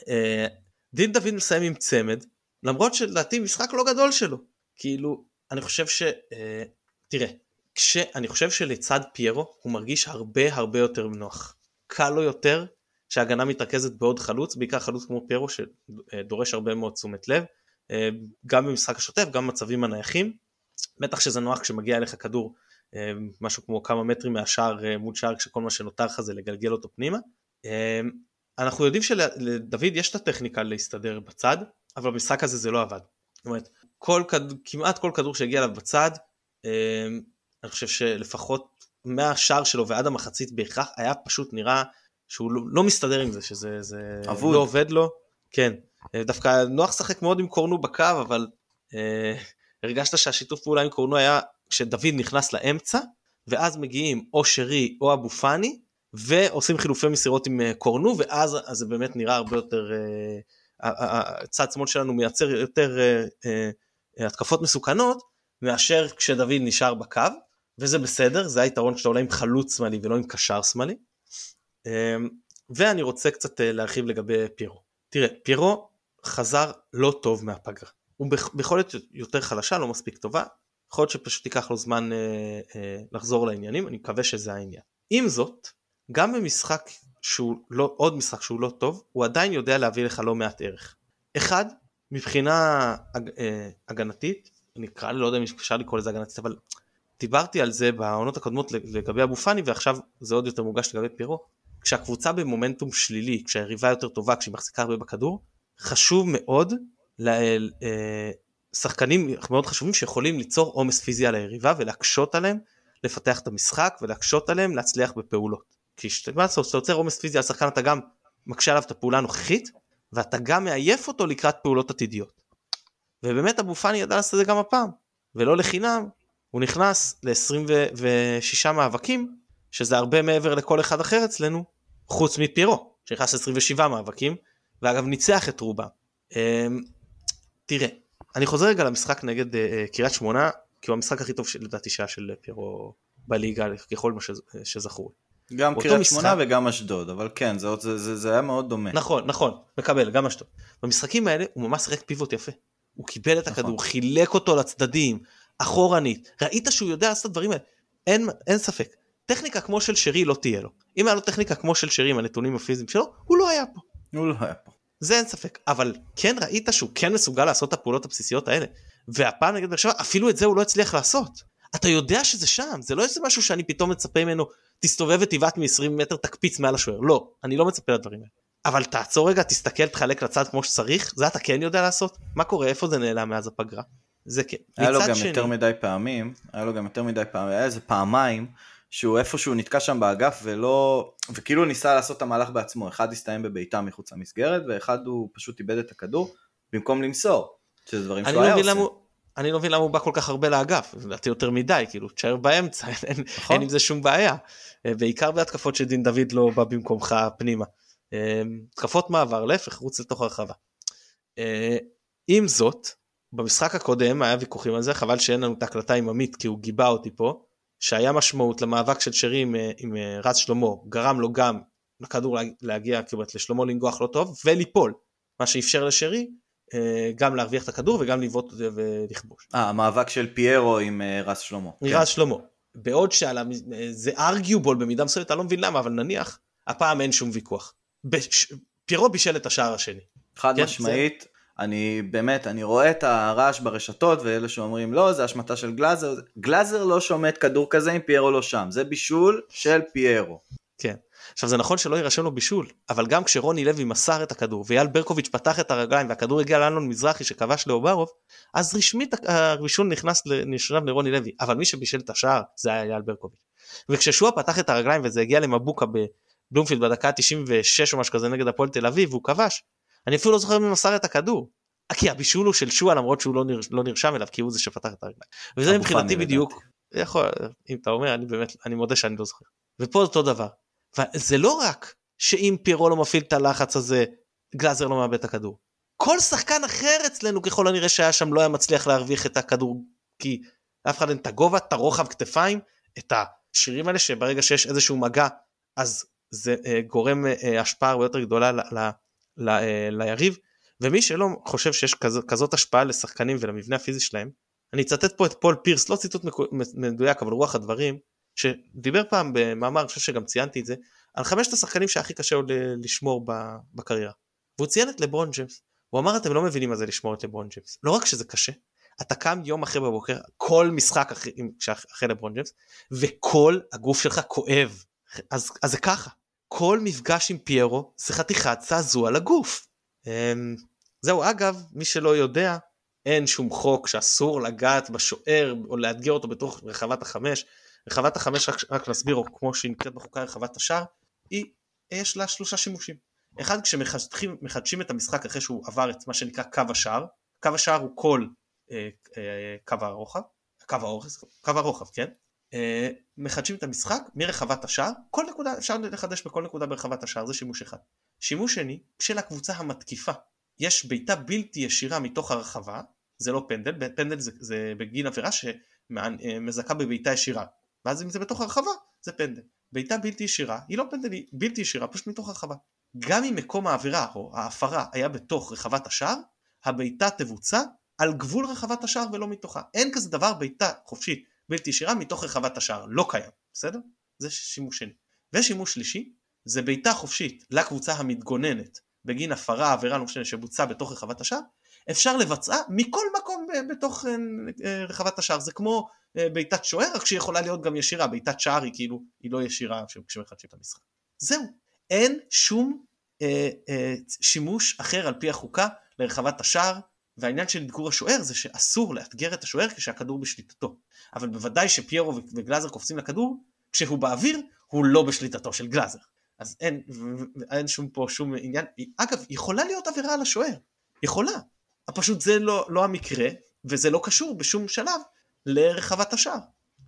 אה, דין דוד מסיים עם צמד, למרות שלדעתי משחק לא גדול שלו, כאילו, אני חושב ש... אה, תראה, כשאני חושב שלצד פיירו הוא מרגיש הרבה הרבה יותר נוח. קל לו יותר שההגנה מתרכזת בעוד חלוץ, בעיקר חלוץ כמו פיירו שדורש הרבה מאוד תשומת לב. אה, גם במשחק השוטף, גם במצבים הנייחים. בטח שזה נוח כשמגיע אליך כדור אה, משהו כמו כמה מטרים מהשער אה, מול שער כשכל מה שנותר לך זה לגלגל אותו פנימה. אנחנו יודעים שלדוד יש את הטכניקה להסתדר בצד, אבל במשחק הזה זה לא עבד. זאת אומרת, כל, כמעט כל כדור שהגיע אליו בצד, אני חושב שלפחות מהשער שלו ועד המחצית בהכרח היה פשוט נראה שהוא לא, לא מסתדר עם זה, שזה זה לא עובד לו. כן, דווקא נוח לשחק מאוד עם קורנו בקו, אבל אה, הרגשת שהשיתוף פעולה עם קורנו היה כשדוד נכנס לאמצע, ואז מגיעים או שרי או אבו פאני, ועושים חילופי מסירות עם אה, קורנו, ואז זה באמת נראה הרבה יותר, אה, צד שמאל שלנו מייצר יותר אה, אה, התקפות מסוכנות, מאשר כשדוד נשאר בקו, וזה בסדר, זה היתרון שאתה עולה עם חלוץ שמאלי ולא עם קשר שמאלי. אה, ואני רוצה קצת אה, להרחיב לגבי פירו. תראה, פירו חזר לא טוב מהפגרה. הוא ביכולת יותר חלשה, לא מספיק טובה. יכול להיות שפשוט ייקח לו זמן אה, אה, לחזור לעניינים, אני מקווה שזה העניין. עם זאת, גם במשחק שהוא לא, עוד משחק שהוא לא טוב, הוא עדיין יודע להביא לך לא מעט ערך. אחד, מבחינה אה, הגנתית, אני נקרא לי, לא יודע אם אפשר לקרוא לזה הגנתית, אבל דיברתי על זה בעונות הקודמות לגבי אבו פאני, ועכשיו זה עוד יותר מוגש לגבי פירו. כשהקבוצה במומנטום שלילי, כשהיריבה יותר טובה, כשהיא מחזיקה הרבה בכדור, חשוב מאוד לשחקנים מאוד חשובים שיכולים ליצור עומס פיזי על היריבה ולהקשות עליהם לפתח את המשחק ולהקשות עליהם להצליח בפעולות. כי כשאתה יוצר עומס פיזי על שחקן אתה גם מקשה עליו את הפעולה הנוכחית ואתה גם מעייף אותו לקראת פעולות עתידיות. ובאמת אבו פאני ידע לעשות את זה גם הפעם, ולא לחינם, הוא נכנס ל-26 מאבקים, שזה הרבה מעבר לכל אחד אחר אצלנו, חוץ מפירו, שנכנס ל-27 מאבקים, ואגב ניצח את רובם. אמ, תראה, אני חוזר רגע למשחק נגד uh, קריית שמונה, כי הוא המשחק הכי טוב לדעתי שהיה של פירו בליגה, ככל מה שזכור. גם קריית. שמונה וגם אשדוד, אבל כן, זה, זה, זה, זה היה מאוד דומה. נכון, נכון, מקבל, גם אשדוד. במשחקים האלה הוא ממש שיחק פיבוט יפה. הוא קיבל את הכדור, נכון. חילק אותו לצדדים, אחורנית, ראית שהוא יודע לעשות דברים האלה, אין, אין ספק. טכניקה כמו של שרי לא תהיה לו. אם היה לו טכניקה כמו של שרי עם הנתונים הפיזיים שלו, הוא לא היה פה. הוא לא היה פה. זה אין ספק, אבל כן ראית שהוא כן מסוגל לעשות את הפעולות הבסיסיות האלה. והפעם נגד באר שבע, אפילו את זה הוא לא הצליח לעשות. אתה יודע שזה שם, זה לא איזה משהו שאני פתאום מצפה ממנו, תסתובב ותבעט מ-20 מטר, תקפיץ מעל השוער. לא, אני לא מצפה לדברים האלה. אבל תעצור רגע, תסתכל, תחלק לצד כמו שצריך, זה אתה כן יודע לעשות? מה קורה, איפה זה נעלם מאז הפגרה? זה כן. היה לו גם שני... יותר מדי פעמים, היה לו גם יותר מדי פעמים, היה איזה פעמיים, שהוא איפשהו נתקע שם באגף ולא, וכאילו ניסה לעשות את המהלך בעצמו, אחד הסתיים בבעיטה מחוץ למסגרת, ואחד הוא פשוט איבד את הכדור במקום למסור, שזה דברים שהוא לא היה עושה. למה, אני לא מבין למה הוא בא כל כך הרבה לאגף, לדעתי יותר מדי, כאילו תשאר באמצע, (laughs) אין, נכון. אין עם זה שום בעיה, אה, בעיקר בהתקפות שדין דוד לא בא במקומך פנימה. אה, התקפות מעבר, להפך, רוץ לתוך הרחבה. אה, עם זאת, במשחק הקודם היה ויכוחים על זה, חבל שאין לנו את ההקלטה עם עמית כי הוא גיבה אותי פה, שהיה משמעות למאבק של שרי עם, עם רז שלמה, גרם לו גם לכדור להגיע, כאילו לשלמה לנגוח לא טוב, וליפול, מה שאפשר לשרי אה, גם להרוויח את הכדור וגם לבעוט ולכבוש. אה, המאבק של פיירו עם אה, רז שלמה. עם כן. רז שלמה. בעוד שעל המ... זה ארגיובול במידה מסוימת, אני לא מבין למה, אבל נניח, הפעם אין שום ויכוח. בש... פיירו בישל את השער השני. חד כן, משמעית, זה... אני באמת, אני רואה את הרעש ברשתות ואלה שאומרים לא, זה השמטה של גלאזר, גלאזר לא שומט כדור כזה אם פיירו לא שם, זה בישול של פיירו. כן. עכשיו זה נכון שלא יירשם לו בישול, אבל גם כשרוני לוי מסר את הכדור ואייל ברקוביץ' פתח את הרגליים והכדור הגיע לאלון מזרחי שכבש לאוברוב, אז רשמית הבישול נכנס נשרב לרוני לוי, אבל מי שבישל את השער זה היה אייל ברקוביץ'. וכששועה פתח את הרגליים וזה הגיע למבוקה בבלומפילד בדקה 96 או משהו כזה נגד הפועל תל אביב והוא כבש, אני אפילו לא זוכר מי מסר את הכדור. כי הבישול הוא של שועה למרות שהוא לא, נר, לא נרשם אליו כי הוא זה שפתח את הרגליים. וזה מבחינתי בדיוק, יכול, אם אתה אומר אני באמת, אני מודה שאני לא זוכר. ופה אותו דבר. וזה לא רק שאם פירו לא מפעיל את הלחץ הזה, גלאזר לא מאבד את הכדור. כל שחקן אחר אצלנו ככל הנראה שהיה שם לא היה מצליח להרוויח את הכדור, כי לאף אחד אין את הגובה, את הרוחב כתפיים, את השרירים האלה שברגע שיש איזשהו מגע אז זה אה, גורם אה, השפעה הרבה יותר גדולה ל, ל, ל, אה, ליריב, ומי שלא חושב שיש כז, כזאת השפעה לשחקנים ולמבנה הפיזי שלהם, אני אצטט פה את פול פירס, לא ציטוט מדויק אבל רוח הדברים, שדיבר פעם במאמר, אני חושב שגם ציינתי את זה, על חמשת השחקנים שהכי קשה עוד לשמור בקריירה. והוא ציין את לברון ג'יימס. הוא אמר אתם לא מבינים מה זה לשמור את לברון ג'יימס. לא רק שזה קשה, אתה קם יום אחרי בבוקר, כל משחק אחרי, אחרי לברון ג'יימס, וכל הגוף שלך כואב. אז, אז זה ככה, כל מפגש עם פיירו זה חתיכת זעזוע לגוף. אמ, זהו, אגב, מי שלא יודע, אין שום חוק שאסור לגעת בשוער או לאתגר אותו בתוך רחבת החמש. רחבת החמש, רק, רק נסביר, או כמו שהיא נקראת בחוקה רחבת השער, היא, יש לה שלושה שימושים. אחד, כשמחדשים את המשחק אחרי שהוא עבר את מה שנקרא קו השער, קו השער הוא כל אה, אה, קו הרוחב, קו האורך, קו הרוחב, כן? אה, מחדשים את המשחק מרחבת השער, כל נקודה, אפשר לחדש בכל נקודה ברחבת השער, זה שימוש אחד. שימוש שני, של הקבוצה המתקיפה. יש בעיטה בלתי ישירה מתוך הרחבה, זה לא פנדל, פנדל זה, זה בגין עבירה שמזכה בבעיטה ישירה. ואז אם זה בתוך הרחבה זה פנדל. בעיטה בלתי ישירה היא לא פנדל, היא בלתי ישירה פשוט מתוך הרחבה. גם אם מקום העבירה או ההפרה היה בתוך רחבת השער, הבעיטה תבוצע על גבול רחבת השער ולא מתוכה. אין כזה דבר בעיטה חופשית בלתי ישירה מתוך רחבת השער, לא קיים, בסדר? זה שימוש שני. ושימוש שלישי זה בעיטה חופשית לקבוצה המתגוננת בגין הפרה, עבירה לא משנה שבוצעה בתוך רחבת השער, אפשר לבצעה מכל מקום בתוך אה, אה, רחבת השער. זה כמו אה, בעיטת שוער, רק שהיא יכולה להיות גם ישירה, בעיטת שער היא כאילו, היא לא ישירה כשמחדשים את המשחק. זהו, אין שום אה, אה, שימוש אחר על פי החוקה לרחבת השער והעניין של אתגור השוער זה שאסור לאתגר את השוער כשהכדור בשליטתו. אבל בוודאי שפיירו וגלאזר קופצים לכדור, כשהוא באוויר הוא לא בשליטתו של גלאזר. אז אין, אין שום פה שום עניין. אגב, יכולה להיות עבירה על השוער. יכולה. פשוט זה לא, לא המקרה, וזה לא קשור בשום שלב לרחבת השער.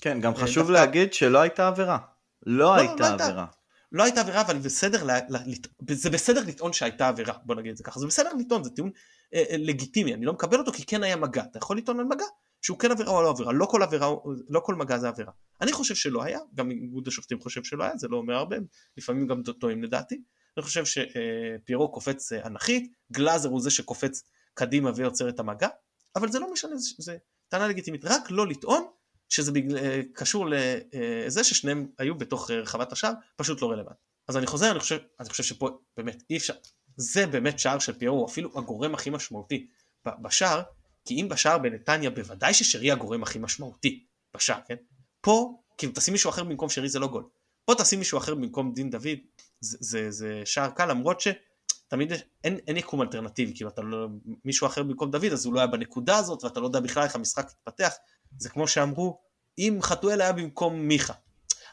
כן, גם אה, חשוב דווקא- להגיד שלא הייתה עבירה. לא לא הייתה הייתה. עבירה. לא הייתה עבירה, אבל בסדר, לה, לה, לט- זה בסדר לטעון שהייתה עבירה, בוא נגיד את זה ככה, זה בסדר לטעון, זה טיעון אה, אה, לגיטימי, אני לא מקבל אותו כי כן היה מגע, אתה יכול לטעון על מגע שהוא כן עבירה או לא עבירה, לא כל עבירה, לא כל מגע זה עבירה. אני חושב שלא היה, גם איגוד השופטים חושב שלא היה, זה לא אומר הרבה, לפעמים גם טועים לדעתי. אני חושב שפיירו קופץ אה, אנכית, גלאזר הוא זה שקופץ קדימה ויוצר את המגע, אבל זה לא משנה, זה טענה לגיטימית, רק לא לטעון שזה בגלל, אה, קשור לזה ששניהם היו בתוך אה, רחבת השער, פשוט לא רלוונטי. אז אני חוזר, אני חושב, אני חושב שפה באמת אי אפשר, זה באמת שער של פיירו, הוא אפילו הגורם הכי משמעותי בשער, כי אם בשער בנתניה בוודאי ששרי הגורם הכי משמעותי בשער, כן? פה, כאילו תשים מישהו אחר במקום שרי זה לא גול. פה תשים מישהו אחר במקום דין דוד, זה, זה, זה שער קל, למרות שתמיד אין, אין יקום אלטרנטיבי, כאילו אתה לא, מישהו אחר במקום דוד אז הוא לא היה בנקודה הזאת ואתה לא יודע בכלל איך המשחק יתפתח, זה כמו שאמרו, אם חתואל היה במקום מיכה.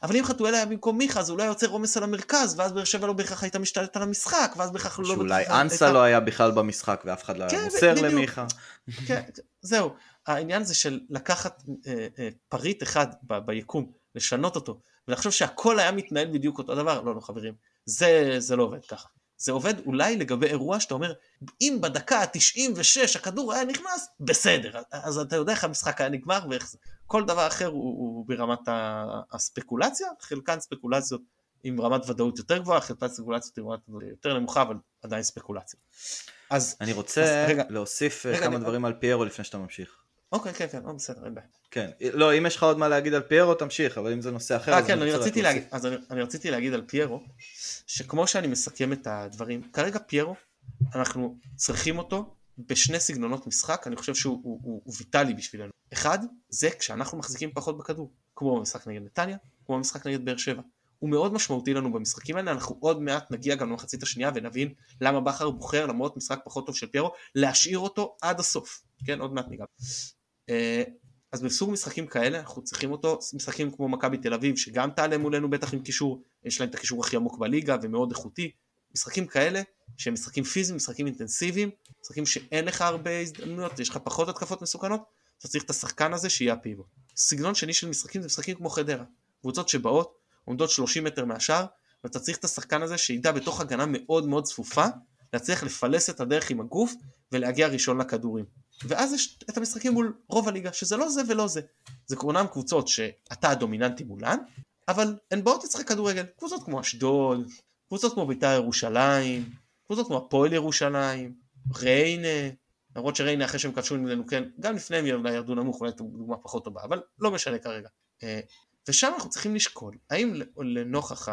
אבל אם חתואל היה במקום מיכה אז אולי יוצר עומס על המרכז ואז באר שבע לא בהכרח הייתה משתלטת על המשחק ואז בהכרח לא שאולי אנסה הייתה- לא היה בכלל במשחק ואף אחד לא היה כן, מוסר בדיוק. למיכה. כן, זהו, העניין זה של לקחת אה, אה, פריט אחד ב, ביקום, לשנות אותו, ולחשוב שהכל היה מתנהל בדיוק אותו דבר, לא, לא חברים, זה, זה לא עובד ככה. זה עובד אולי לגבי אירוע שאתה אומר, אם בדקה ה-96 הכדור היה נכנס, בסדר, אז אתה יודע איך המשחק היה נגמר ואיך זה. כל דבר אחר הוא, הוא ברמת הספקולציה, חלקן ספקולציות עם רמת ודאות יותר גבוהה, חלקן ספקולציות עם רמת ודאות יותר נמוכה, אבל עדיין ספקולציות. אז אני רוצה אז רגע. להוסיף אה, רגע, כמה אני- דברים על פיירו לפני שאתה ממשיך. אוקיי, כן, כן, לא, בסדר, אין בעיה. כן, לא, אם יש לך עוד מה להגיד על פיירו תמשיך, אבל אם זה נושא אחר, אה אז כן, אני רציתי. להגיד, אז אני, אני רציתי להגיד על פיירו, שכמו שאני מסכם את הדברים, כרגע פיירו, אנחנו צריכים אותו בשני סגנונות משחק, אני חושב שהוא הוא, הוא, הוא ויטאלי בשבילנו. אחד, זה כשאנחנו מחזיקים פחות בכדור, כמו במשחק נגד נתניה, כמו במשחק נגד באר שבע. הוא מאוד משמעותי לנו במשחקים האלה, אנחנו עוד מעט נגיע גם למחצית השנייה ונבין למה בכר בוחר, למרות משחק פחות טוב של פיירו, להשאיר אותו עד הסוף. כן, עוד מעט ניגע. אה, אז בסוג משחקים כאלה אנחנו צריכים אותו, משחקים כמו מכבי תל אביב שגם תעלה מולנו בטח עם קישור, יש להם את הקישור הכי עמוק בליגה ומאוד איכותי, משחקים כאלה שהם משחקים פיזיים, משחקים אינטנסיביים, משחקים שאין לך הרבה הזדמנויות, יש לך פחות התקפות מסוכנות, אתה צריך את השחקן הזה שיהיה הפיבוט. סגנון שני של משחקים זה משחקים כמו חדרה, קבוצות שבאות, עומדות 30 מטר מהשאר, ואתה צריך את השחקן הזה שידע בתוך הגנה מאוד מאוד צפופה, להצליח לפלס את הדרך עם הגוף ולהגיע ראשון לכדורים. ואז יש את המשחקים מול רוב הליגה, שזה לא זה ולא זה. זה אומנם קבוצות שאתה הדומיננטי מולן, אבל הן באות לשחק כדורגל. קבוצות כמו אשדוד, קבוצות כמו בית"ר ירושלים, קבוצות כמו הפועל ירושלים, ריינה, למרות שריינה אחרי שהם כבשו נגדנו כן, גם לפני הם ירדו נמוך, אולי דוגמה פחות טובה, אבל לא משנה כרגע. ושם אנחנו צריכים לשקול, האם לנוכח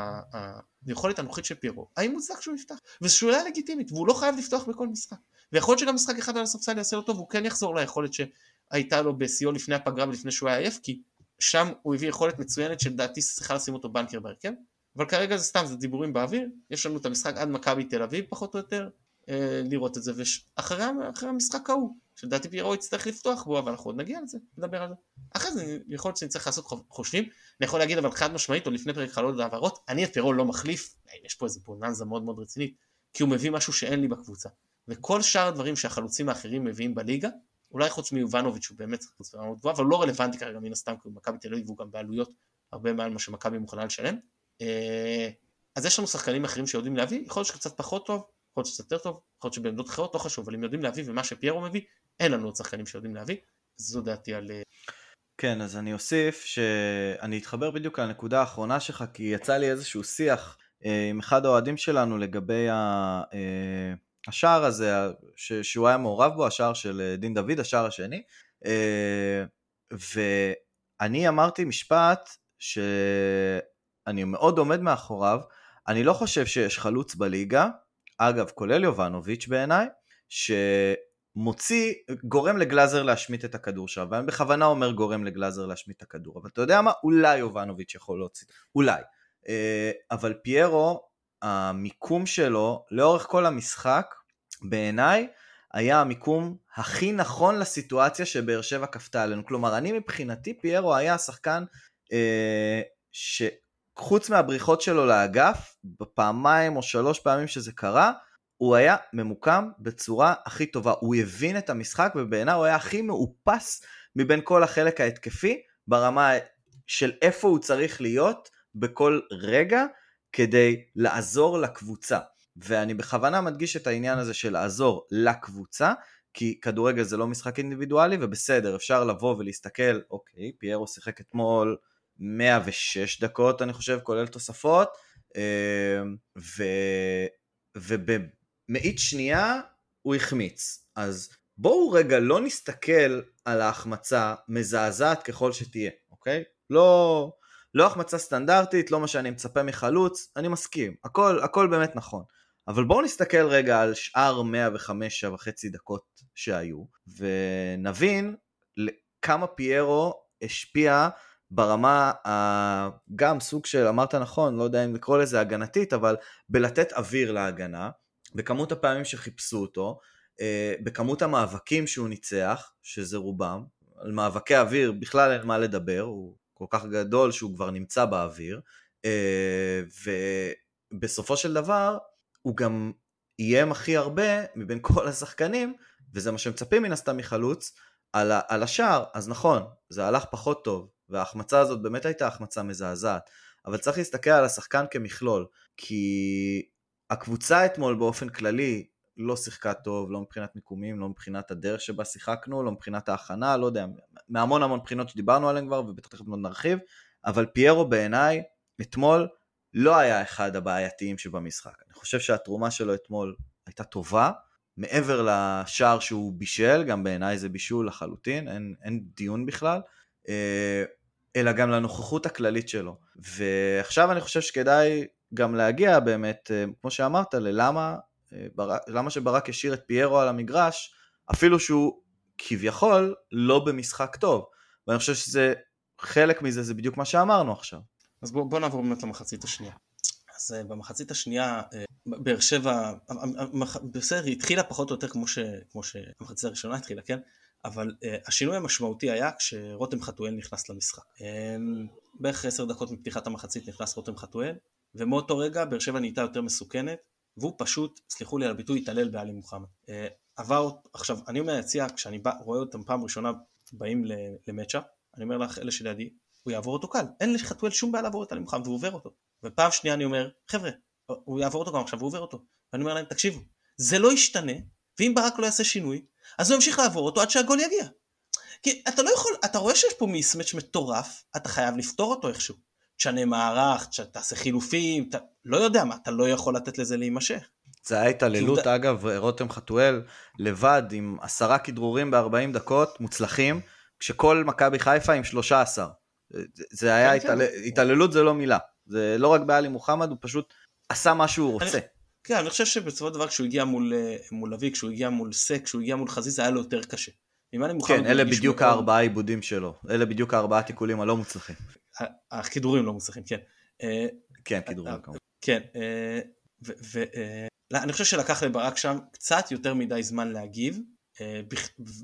היכולת הנוכחית של פירו, האם מוצדק שהוא יפתח? וזו שאלה לגיטימית, והוא לא חייב לפתוח בכל משחק. ויכול להיות שגם משחק אחד על הספסל יעשה לו טוב, והוא כן יחזור ליכולת שהייתה לו בשיאו לפני הפגרה ולפני שהוא היה עייף, כי שם הוא הביא יכולת מצוינת שלדעתי צריכה לשים אותו בנקר בהרכב, אבל כרגע זה סתם, זה דיבורים באוויר, יש לנו את המשחק עד מכבי תל אביב פחות או יותר, אה, לראות את זה, ואחרי אחרי המשחק ההוא, שלדעתי פיירו יצטרך לפתוח בו, אבל אנחנו עוד נגיע לזה, נדבר על זה. אחרי זה יכול להיות שנצטרך לעשות חושבים, אני יכול להגיד אבל חד משמעית, או לפני פרק חלון העברות, אני את פיירו לא מחליף, יש פה איזה בוננזה מאוד מאוד רצינית, כי הוא מביא משהו שאין לי בקבוצה. וכל שאר הדברים שהחלוצים האחרים מביאים בליגה, אולי חוץ מיובנוביץ' שהוא באמת חלוץ מאוד גבוה, אבל לא רלוונטי כרגע מן הסתם, כי הוא מכבי תל אביב והוא גם בעלויות הרבה מעל מה שמכבי מוכנה לשלם. אה, אז יש לנו שחקנים אחרים שיודעים להביא, יכול להיות שקצת פחות טוב, יכול להיות שקצת יותר טוב, יכול להיות שבעמדות אחרות, לא חשוב, אבל הם יודעים להביא, ומה שפיירו מביא, אין לנו עוד שחקנים שיודעים להביא, זו דעתי על... אה, כן, אז אני אוסיף שאני אתחבר בדיוק לנקודה האחרונה שלך, כי יצא לי איזשהו שיח אה, עם אחד האוהדים שלנו לגבי ה, אה, השער הזה, ש, שהוא היה מעורב בו, השער של דין דוד, השער השני, ואני אמרתי משפט שאני מאוד עומד מאחוריו, אני לא חושב שיש חלוץ בליגה, אגב, כולל יובנוביץ' בעיניי, ש... מוציא, גורם לגלאזר להשמיט את הכדור שם, ואני בכוונה אומר גורם לגלאזר להשמיט את הכדור, אבל אתה יודע מה? אולי יובנוביץ' יכול להוציא, אולי. אה, אבל פיירו, המיקום שלו, לאורך כל המשחק, בעיניי, היה המיקום הכי נכון לסיטואציה שבאר שבע כפתה עלינו. כלומר, אני מבחינתי, פיירו היה השחקן אה, שחוץ מהבריחות שלו לאגף, בפעמיים או שלוש פעמים שזה קרה, הוא היה ממוקם בצורה הכי טובה. הוא הבין את המשחק ובעיניי הוא היה הכי מאופס מבין כל החלק ההתקפי ברמה של איפה הוא צריך להיות בכל רגע כדי לעזור לקבוצה. ואני בכוונה מדגיש את העניין הזה של לעזור לקבוצה, כי כדורגל זה לא משחק אינדיבידואלי, ובסדר, אפשר לבוא ולהסתכל, אוקיי, פיירו שיחק אתמול 106 דקות, אני חושב, כולל תוספות, אמ, ו... ובמאית שנייה הוא החמיץ. אז בואו רגע לא נסתכל על ההחמצה, מזעזעת ככל שתהיה, אוקיי? לא, לא החמצה סטנדרטית, לא מה שאני מצפה מחלוץ, אני מסכים, הכל, הכל באמת נכון. אבל בואו נסתכל רגע על שאר 105 וחצי דקות שהיו, ונבין כמה פיירו השפיע ברמה, גם סוג של, אמרת נכון, לא יודע אם לקרוא לזה הגנתית, אבל בלתת אוויר להגנה, בכמות הפעמים שחיפשו אותו, אה, בכמות המאבקים שהוא ניצח, שזה רובם, על מאבקי אוויר בכלל אין מה לדבר, הוא כל כך גדול שהוא כבר נמצא באוויר, אה, ובסופו של דבר הוא גם איים הכי הרבה מבין (laughs) כל השחקנים, וזה מה שמצפים מן הסתם מחלוץ, על, על השער, אז נכון, זה הלך פחות טוב, וההחמצה הזאת באמת הייתה החמצה מזעזעת, אבל צריך להסתכל על השחקן כמכלול, כי הקבוצה אתמול באופן כללי לא שיחקה טוב, לא מבחינת מיקומים, לא מבחינת הדרך שבה שיחקנו, לא מבחינת ההכנה, לא יודע, מהמון המון בחינות שדיברנו עליהן כבר, ובטח תכף נרחיב, אבל פיירו בעיניי, אתמול, לא היה אחד הבעייתיים שבמשחק. אני חושב שהתרומה שלו אתמול הייתה טובה, מעבר לשער שהוא בישל, גם בעיניי זה בישול לחלוטין, אין, אין דיון בכלל, אה, אלא גם לנוכחות הכללית שלו. ועכשיו אני חושב שכדאי גם להגיע באמת, אה, כמו שאמרת, ללמה למה שברק השאיר את פיירו על המגרש, אפילו שהוא כביכול לא במשחק טוב. ואני חושב שזה, חלק מזה זה בדיוק מה שאמרנו עכשיו. אז בואו בוא נעבור באמת למחצית השנייה. אז uh, במחצית השנייה, באר שבע, בסדר, היא התחילה פחות או יותר כמו, ש, כמו שהמחצית הראשונה התחילה, כן? אבל uh, השינוי המשמעותי היה כשרותם חתואל נכנס למשחק. בערך עשר דקות מפתיחת המחצית נכנס רותם חתואל, ומאותו רגע באר שבע נהייתה יותר מסוכנת, והוא פשוט, סליחו לי על הביטוי, התעלל בעלי מוחמד. אה, עבר, עכשיו, אני אומר יציע, כשאני בא, רואה אותם פעם ראשונה באים למצ'אפ, אני אומר לך, אלה שלידי, הוא יעבור אותו קל, אין לחתואל שום בעיה לעבור את עלי מוחמד, והוא עובר אותו. ופעם שנייה אני אומר, חבר'ה, הוא יעבור אותו גם עכשיו, הוא עובר אותו. ואני אומר להם, תקשיבו, זה לא ישתנה, ואם ברק לא יעשה שינוי, אז הוא ימשיך לעבור אותו עד שהגול יגיע. כי אתה לא יכול, אתה רואה שיש פה מיסמץ' מטורף, אתה חייב לפתור אותו איכשהו. תשנה מערך, תעשה חילופים, ת... לא יודע מה, אתה לא יכול לתת לזה להימשך. זה היה התעללות, אגב, רותם חתואל לבד עם עשרה כדרורים ב-40 דקות מוצלחים, כשכל מכבי חיפה עם 13. זה היה כן, כן. התעל... התעללות זה לא מילה. זה לא רק בעלי מוחמד, הוא פשוט עשה מה שהוא רוצה. אני... כן, אני חושב שבסופו של דבר כשהוא הגיע מול, אה, מול אבי, כשהוא הגיע מול סק, כשהוא הגיע מול חזיז, היה לו יותר קשה. כן, אלה בדיוק הארבעה עיבודים שלו. אלה בדיוק הארבעה תיקולים הלא מוצלחים. הכידורים לא מוצלחים, כן. אה, כן, כידורים אה, כמובן. כן, ואני אה, חושב שלקח לברק שם קצת יותר מדי זמן להגיב,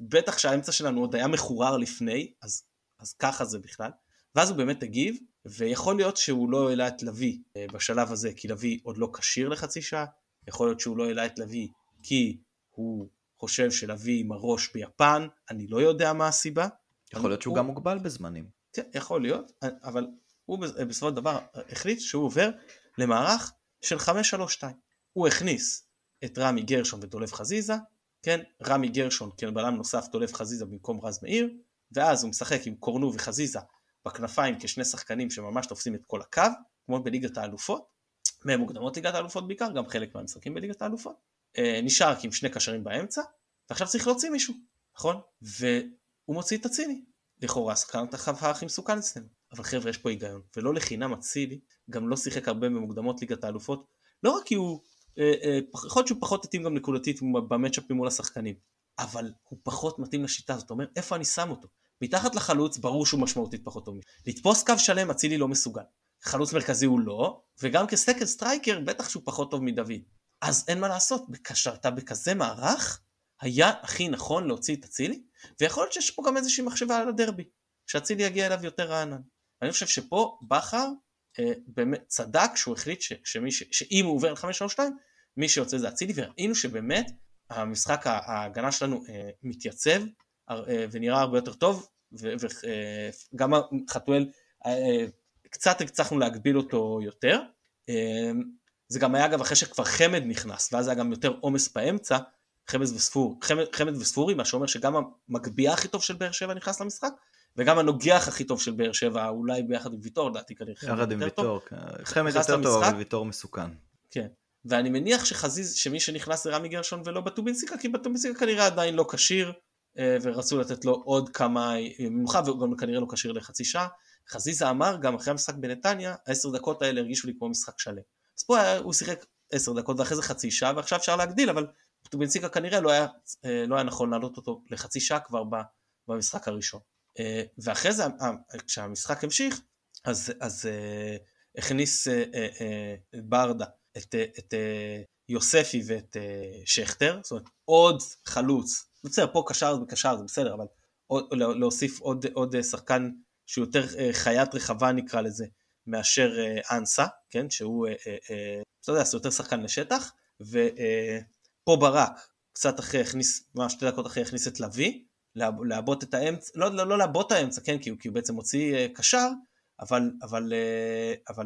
בטח שהאמצע שלנו עוד היה מחורר לפני, אז, אז ככה זה בכלל, ואז הוא באמת הגיב, ויכול להיות שהוא לא העלה את לביא בשלב הזה, כי לביא עוד לא כשיר לחצי שעה, יכול להיות שהוא לא העלה את לביא כי הוא חושב שלביא עם הראש ביפן, אני לא יודע מה הסיבה. יכול להיות שהוא הוא... גם מוגבל בזמנים. כן, יכול להיות, אבל הוא בסופו של דבר החליט שהוא עובר למערך של 5-3-2. הוא הכניס את רמי גרשון ודולב חזיזה, כן, רמי גרשון כבלם נוסף דולב חזיזה במקום רז מאיר, ואז הוא משחק עם קורנו וחזיזה בכנפיים כשני שחקנים שממש תופסים את כל הקו, כמו בליגת האלופות, ממוקדמות ליגת האלופות בעיקר, גם חלק מהמשחקים בליגת האלופות. אה, נשאר עם שני קשרים באמצע, ועכשיו צריך להוציא מישהו, נכון? והוא מוציא את הציני. לכאורה שחקן החווה הכי מסוכן אצלנו. אבל חבר'ה יש פה היגיון, ולא לחינם אצילי גם לא שיחק הרבה במוקדמות ליגת האלופות, לא רק כי הוא, אה, אה, יכול להיות שהוא פחות התאים גם נקודתית במצ'אפים מול השחקנים, אבל הוא פחות מתאים לשיטה, זאת אומרת איפה אני שם אותו? מתחת לחלוץ ברור שהוא משמעותית פחות טוב. לתפוס קו שלם אצילי לא מסוגל. חלוץ מרכזי הוא לא, וגם כ second striker בטח שהוא פחות טוב מדוד. אז אין מה לעשות, כשאתה בכזה מערך, היה הכי נכון להוציא את אצילי, ויכול להיות שיש פה גם איזושהי מחשבה על הדרבי, שאצילי יגיע אליו יותר רענן. אני חושב שפה בכר אה, באמת צדק שהוא החליט ש, שמי ש, שאם הוא עובר ל-532, מי שיוצא זה אצילי, וראינו שבאמת המשחק ההגנה שלנו אה, מתייצב אה, ונראה הרבה יותר טוב, וגם אה, חתואל, אה, קצת הצלחנו להגביל אותו יותר. אה, זה גם היה אגב אחרי שכבר חמד נכנס, ואז היה גם יותר עומס באמצע, חמד, וספור, חמד, חמד וספורי, מה שאומר שגם המגביה הכי טוב של באר שבע נכנס למשחק, וגם הנוגח הכי טוב של באר שבע, אולי ביחד עם ויטור, לדעתי כנראה יחד עם ויטור, כן. חמד יותר טוב, אבל ויטור מסוכן. כן, ואני מניח שחזיז, שמי שנכנס זה רמי גרשון ולא בטובינסיקה, כי בטובינסיקה כנראה עדיין לא כשיר, אה, ורצו לתת לו עוד כמה מנוחה, והוא גם כנראה לא כשיר לחצי שעה. חזיזה אמר, גם אחרי המשחק בנתניה, העשר דקות האלה הרגישו לי כמו משחק שלם. אז פה הוא שיחק עשר דקות ואחרי זה חצי שעה, ועכשיו אפשר להגדיל, אבל טובינסיקה כנראה לא היה, אה, לא היה נכון להעלות אותו לחצי שעה כבר במשחק הראשון. אה, ואחרי זה, כשהמשחק המשיך, אז, אז הכניס ברדה את, את יוספי ואת שכטר, זאת אומרת עוד חלוץ, בסדר פה קשר וקשר זה בסדר, אבל עוד, להוסיף עוד, עוד שחקן שהוא יותר חיית רחבה נקרא לזה, מאשר אנסה, כן, שהוא, אתה יודע, זה יותר שחקן לשטח, ופה ברק קצת אחרי הכניס, ממש שתי דקות אחרי הכניס את לביא, לעבות את האמצע, לא, לא, לא לעבות את האמצע, כן, כי הוא, כי הוא בעצם הוציא קשר, אבל, אבל, אבל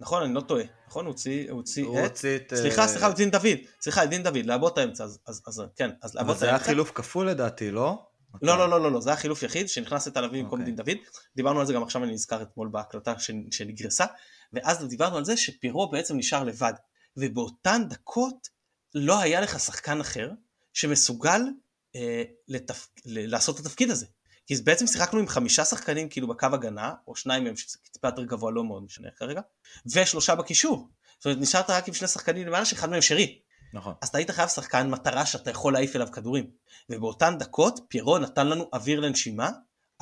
נכון, אני לא טועה, נכון? הוא הוציא, הוא הוציא הוא את... את... סליחה, אה, סליחה, את דין דוד, סליחה, את דין דוד, לעבות האמצע, אז, אז, אז כן, אז לעבות אבל זה היה האמצע. חילוף כפול לדעתי, לא? לא, לא, לא, לא, לא, זה היה חילוף יחיד שנכנס את הלוי במקום אוקיי. דין דוד. דיברנו על זה גם עכשיו, אני נזכר אתמול בהקלטה שנגרסה, ואז דיברנו על זה שפירו בעצם נשאר לבד, ובאותן דקות לא היה לך שחקן אחר שמסוגל אה, לתפ... ל- לעשות את התפקיד הזה. כי בעצם שיחקנו עם חמישה שחקנים כאילו בקו הגנה, או שניים מהם שזה טיפה יותר גבוה, לא מאוד משנה כרגע, ושלושה בקישור. זאת אומרת, נשארת רק עם שני שחקנים למעלה שאחד מהם שרי. נכון. אז אתה היית חייב שחקן מטרה שאתה יכול להעיף אליו כדורים. ובאותן דקות פיירו נתן לנו אוויר לנשימה,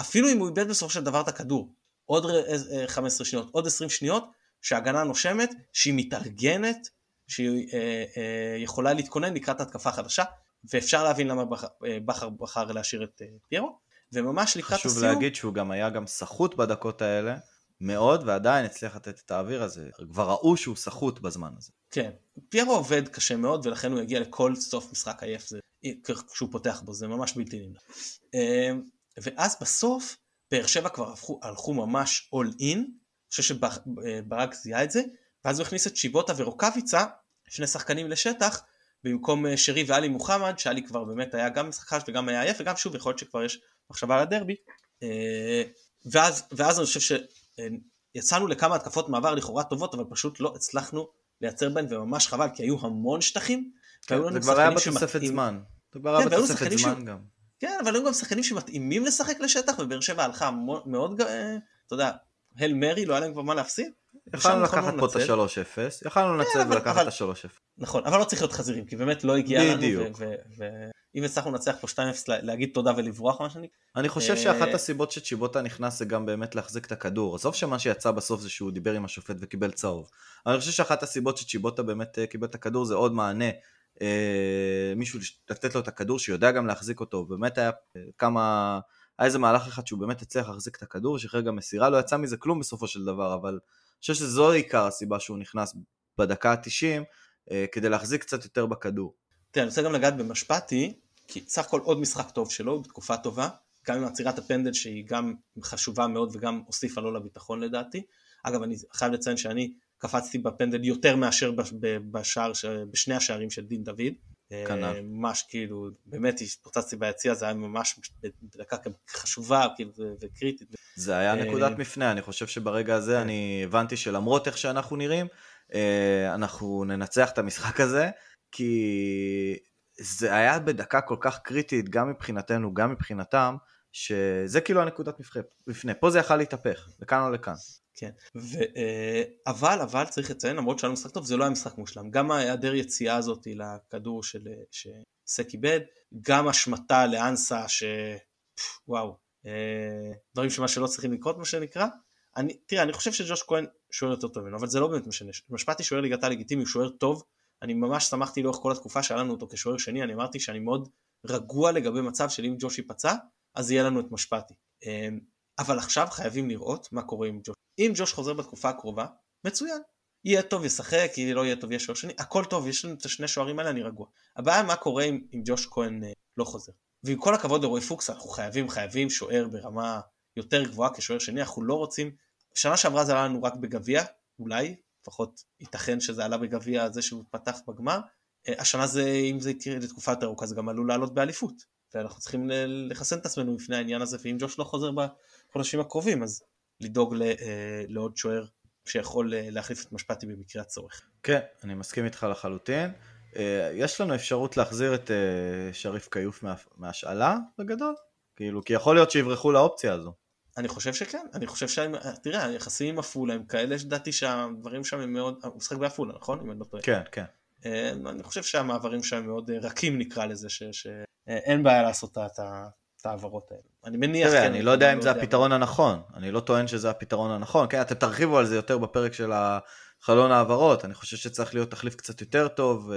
אפילו אם הוא איבד בסופו של דבר את הכדור. עוד ר- אה, 15 שניות, עוד 20 שניות, שההגנה נושמת, שהיא מתארגנת, שהיא אה, אה, יכולה להתכונן לקראת התקפה חדשה, ואפשר להבין למה בכר, אה, בכר בחר להשאיר את פיירו. וממש לקראת חשוב הסיום, להגיד שהוא גם היה גם סחוט בדקות האלה, מאוד, ועדיין הצליח לתת את האוויר הזה. כבר ראו שהוא סחוט בזמן הזה. כן, פיירו עובד קשה מאוד ולכן הוא יגיע לכל סוף משחק עייף זה, כשהוא פותח בו, זה ממש בלתי נמנע. ואז בסוף באר שבע כבר הלכו, הלכו ממש all in, אני חושב שברק זיהה את זה, ואז הוא הכניס את שיבוטה ורוקאביצה, שני שחקנים לשטח, במקום אה, שרי ואלי מוחמד, שאלי כבר באמת היה גם משחק חש וגם היה עייף, וגם שוב יכול להיות שכבר יש מחשבה על הדרבי. אה, ואז, ואז אני חושב שיצאנו לכמה התקפות מעבר לכאורה טובות, אבל פשוט לא הצלחנו לייצר בהן, וממש חבל, כי היו המון שטחים. כן, זה כבר היה בתוספת זמן. זה כבר כן, היה בתוספת זמן ש- גם. כן, אבל היו גם שחקנים שמתאימים לשחק לשטח, ובאר שבע הלכה מאוד, אה, אתה יודע, הל מרי, לא היה להם כבר מה להפסיד. יכלנו ושם לקחת פה את לנצל. ה-3-0, יכלנו לנצל ולקחת את ה-3-0. נכון, אבל לא צריך להיות חזירים, כי באמת לא הגיע לנו. ואם הצלחנו לנצח פה 2-0, לה- להגיד תודה ולברוח, מה שאני... אני חושב אה, שאחת הסיבות שצ'יבוטה נכנס זה גם באמת להחזיק את הכדור. עזוב שמה שיצא בסוף זה שהוא דיבר עם השופט וקיבל צהוב. אבל אני חושב שאחת הסיבות שצ'יבוטה באמת אה, קיבל את הכדור זה עוד מענה. אה, מישהו לתת לו את הכדור שיודע גם להחזיק אותו. באמת היה אה, כמה... היה איזה מהלך אחד שהוא באמת הצליח להחזיק את הכדור, שחרר גם מסירה, לא יצא מזה כלום בסופו של דבר, אבל חושב שזו עיקר הסיבה שהוא נכנס בדקה ה-90 אה, כדי להחזיק קצת יותר בכדור. תראה, אני רוצה גם לגעת במשפטי, כי סך הכל עוד משחק טוב שלו, בתקופה טובה, גם עם עצירת הפנדל שהיא גם חשובה מאוד וגם הוסיפה לו לביטחון לדעתי. אגב, אני חייב לציין שאני קפצתי בפנדל יותר מאשר בשער, בשני השערים של דין דוד. כנ"ל. אה, ממש כאילו, באמת התפוצצתי ביציע, זה היה ממש בדקה חשובה כאילו, וקריטית. זה היה אה, נקודת מפנה, אני חושב שברגע הזה כן. אני הבנתי שלמרות איך שאנחנו נראים, אה, אנחנו ננצח את המשחק הזה, כי זה היה בדקה כל כך קריטית, גם מבחינתנו, גם מבחינתם, שזה כאילו הנקודת מפנה. פה זה יכל להתהפך, לכאן או לכאן. כן, ו, אה, אבל, אבל צריך לציין, למרות שהיה משחק טוב, זה לא היה משחק מושלם. גם ההיעדר יציאה הזאת לכדור של, שסק איבד, גם השמטה לאנסה, ש... וואו, אה, דברים שמה שלא צריכים לקרות, מה שנקרא. אני, תראה, אני חושב שג'וש כהן שוער יותר טוב ממנו, אבל זה לא באמת משנה. משפטי שוער ליגת העל לגיטימי, הוא שוער טוב, אני ממש שמחתי לאורך כל התקופה שהיה לנו אותו כשוער שני, אני אמרתי שאני מאוד רגוע לגבי מצב של אם ג'וש ייפצע, אז יהיה לנו את משפטי. אמ, אבל עכשיו חייבים לראות מה קורה עם ג'וש. אם ג'וש חוזר בתקופה הקרובה, מצוין. יהיה טוב ישחק, אם לא יהיה טוב יהיה שוער שני, הכל טוב, יש לנו את השני שוערים האלה, אני רגוע. הבעיה מה קורה אם, אם ג'וש כהן אה, לא חוזר. ועם כל הכבוד לרועי פוקס, אנחנו חייבים, חייבים שוער ברמה יותר גבוהה כשוער שני, אנחנו לא רוצים, שנה שעברה זה עלה לנו רק בגביע, אולי, לפחות ייתכן שזה עלה בגביע זה שהוא פתח בגמר, אה, השנה זה, אם זה יקרה לתקופה יותר ארוכה, זה גם עלול לעלות באליפות. ואנחנו צריכים לחסן את עצמנו לפני העניין הזה, ואם ג'וש לא חוזר בחודשים הקרובים, אז לדאוג אה, לעוד שוער שיכול אה, להחליף את משפטי במקרה הצורך. כן, אני מסכים איתך לחלוטין. יש לנו אפשרות להחזיר את שריף כיוף מהשאלה בגדול? כאילו, כי יכול להיות שיברחו לאופציה הזו. אני חושב שכן, אני חושב שהם, תראה, היחסים עם עפולה הם כאלה שדעתי שהדברים שם הם מאוד, הוא משחק בעפולה, נכון? אם אני לא טועה. כן, כן. אני חושב שהמעברים שם מאוד רכים נקרא לזה, שאין בעיה לעשות את ההעברות האלה. אני מניח... תראה, אני לא יודע אם זה הפתרון הנכון, אני לא טוען שזה הפתרון הנכון, כן, אתם תרחיבו על זה יותר בפרק של חלון העברות, אני חושב שצריך להיות תחליף קצת יותר טוב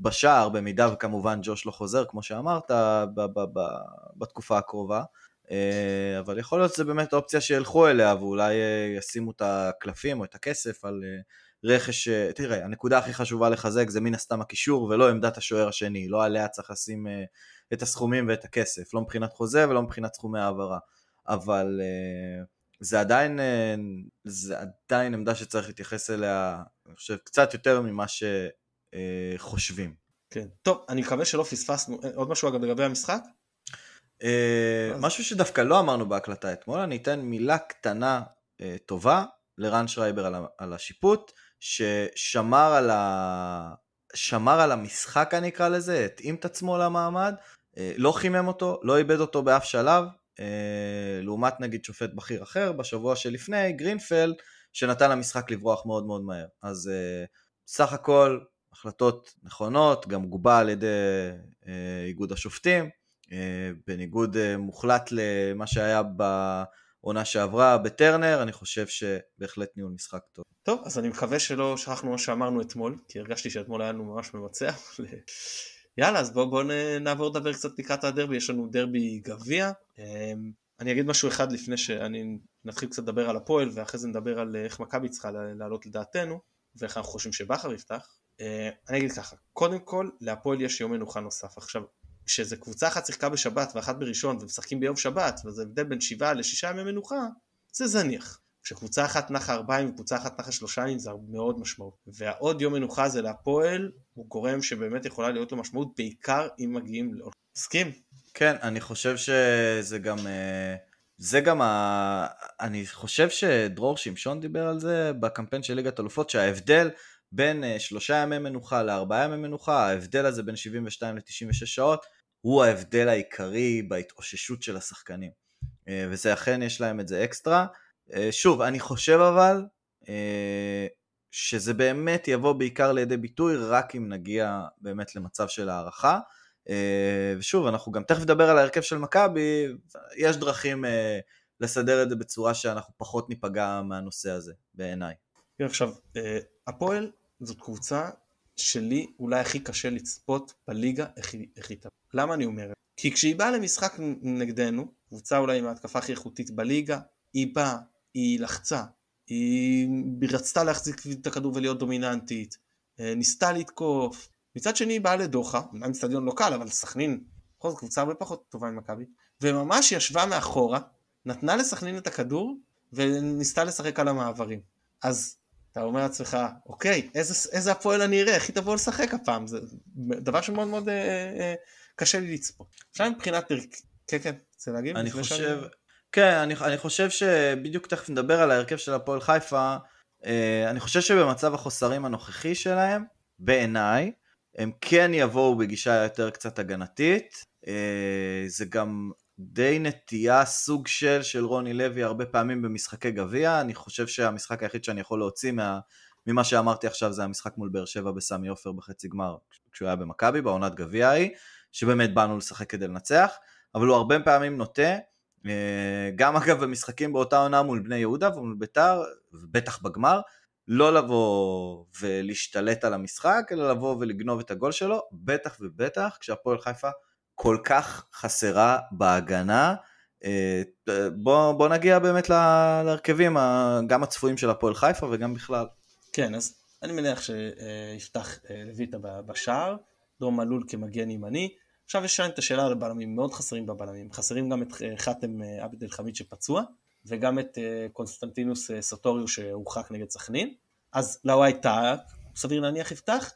בשער, במידה וכמובן ג'וש לא חוזר, כמו שאמרת, בתקופה הקרובה. אה, אבל יכול להיות שזה באמת אופציה שילכו אליה ואולי אה, ישימו את הקלפים או את הכסף על אה, רכש, תראה, הנקודה הכי חשובה לחזק זה מן הסתם הקישור ולא עמדת השוער השני, לא עליה צריך לשים את הסכומים ואת הכסף, לא מבחינת חוזה ולא מבחינת סכומי העברה, אבל זה עדיין, זה עדיין עמדה שצריך להתייחס אליה, אני חושב, קצת יותר ממה שחושבים. כן, טוב, אני מקווה שלא פספסנו, עוד משהו אגב לגבי המשחק? אה, משהו שדווקא לא אמרנו בהקלטה אתמול, אני אתן מילה קטנה אה, טובה לרן שרייבר על השיפוט, ששמר על, ה... שמר על המשחק אני אקרא לזה, התאים את עצמו למעמד, אה, לא חימם אותו, לא איבד אותו באף שלב, לעומת נגיד שופט בכיר אחר בשבוע שלפני, גרינפלד, שנתן למשחק לברוח מאוד מאוד מהר. אז סך הכל החלטות נכונות, גם גובה על ידי איגוד השופטים, אה, בניגוד אה, מוחלט למה שהיה בעונה שעברה בטרנר, אני חושב שבהחלט ניהול משחק טוב. טוב, אז אני מקווה שלא שכחנו מה שאמרנו אתמול, כי הרגשתי שאתמול היה לנו ממש מבצע. יאללה, אז בואו בוא נעבור לדבר קצת לקראת הדרבי, יש לנו דרבי גביע. אה, אני אגיד משהו אחד לפני שאני נתחיל קצת לדבר על הפועל, ואחרי זה נדבר על איך מכבי צריכה לעלות לדעתנו, ואיך אנחנו חושבים שבכר יפתח. אני אגיד ככה, קודם כל, להפועל יש יום מנוחה נוסף. עכשיו, כשזה קבוצה אחת שיחקה בשבת ואחת בראשון ומשחקים ביום שבת וזה הבדל בין שבעה לשישה ימי מנוחה זה זניח. כשקבוצה אחת נחה ארבעה ימים וקבוצה אחת נחה שלושה ימים זה מאוד משמעות. והעוד יום מנוחה זה להפועל הוא גורם שבאמת יכולה להיות לו משמעות בעיקר אם מגיעים לעוד. מסכים? כן, אני חושב שזה גם... אה, זה גם ה... אני חושב שדרור שמשון דיבר על זה בקמפיין של ליגת אלופות שההבדל בין אה, שלושה ימי מנוחה לארבעה ימי מנוחה, ההבדל הזה בין 72 ל-96 שעות הוא ההבדל העיקרי בהתאוששות של השחקנים. אה, וזה אכן יש להם את זה אקסטרה. אה, שוב, אני חושב אבל שזה באמת יבוא בעיקר לידי ביטוי רק אם נגיע באמת למצב של הערכה. ושוב, אנחנו גם תכף נדבר על ההרכב של מכבי, יש דרכים לסדר את זה בצורה שאנחנו פחות ניפגע מהנושא הזה, בעיניי. עכשיו, הפועל זאת קבוצה שלי אולי הכי קשה לצפות בליגה איך היא, תבוא. למה אני אומר? כי כשהיא באה למשחק נגדנו, קבוצה אולי עם ההתקפה הכי איכותית בליגה, היא באה, היא לחצה, היא רצתה להחזיק את הכדור ולהיות דומיננטית, אה, ניסתה לתקוף, מצד שני היא באה לדוחה, אומנם סטדיון לא קל, אבל סכנין, בכל זאת קבוצה הרבה פחות טובה ממכבי, וממש ישבה מאחורה, נתנה לסכנין את הכדור, וניסתה לשחק על המעברים. אז אתה אומר לעצמך, אוקיי, איזה, איזה הפועל אני אראה, איך היא תבוא לשחק הפעם, זה דבר שמאוד מאוד אה, אה, קשה לי לצפות. עכשיו מבחינת, כן כן, רוצה להגיד? אני חושב, שאני... כן, אני, אני חושב שבדיוק תכף נדבר על ההרכב של הפועל חיפה, אה, אני חושב שבמצב החוסרים הנוכחי שלהם, בעיניי, הם כן יבואו בגישה יותר קצת הגנתית, אה, זה גם די נטייה סוג של של רוני לוי הרבה פעמים במשחקי גביע, אני חושב שהמשחק היחיד שאני יכול להוציא מה, ממה שאמרתי עכשיו זה המשחק מול באר שבע בסמי עופר בחצי גמר כשהוא היה במכבי בעונת גביע ההיא, שבאמת באנו לשחק כדי לנצח, אבל הוא הרבה פעמים נוטה, אה, גם אגב במשחקים באותה עונה מול בני יהודה ומול ביתר, ובטח בגמר, לא לבוא ולהשתלט על המשחק, אלא לבוא ולגנוב את הגול שלו, בטח ובטח כשהפועל חיפה כל כך חסרה בהגנה. אה, בוא, בוא נגיע באמת להרכבים, גם הצפויים של הפועל חיפה וגם בכלל. כן, אז אני מניח שיפתח לויטה בשער, דרום מלול כמגן ימני. עכשיו יש את השאלה על הבלמים, מאוד חסרים בבלמים. חסרים גם את חאתם עבד אל חמיד שפצוע, וגם את קונסטנטינוס סוטיריו שהורחק נגד סכנין. אז לאווי טאק, סביר להניח יפתח.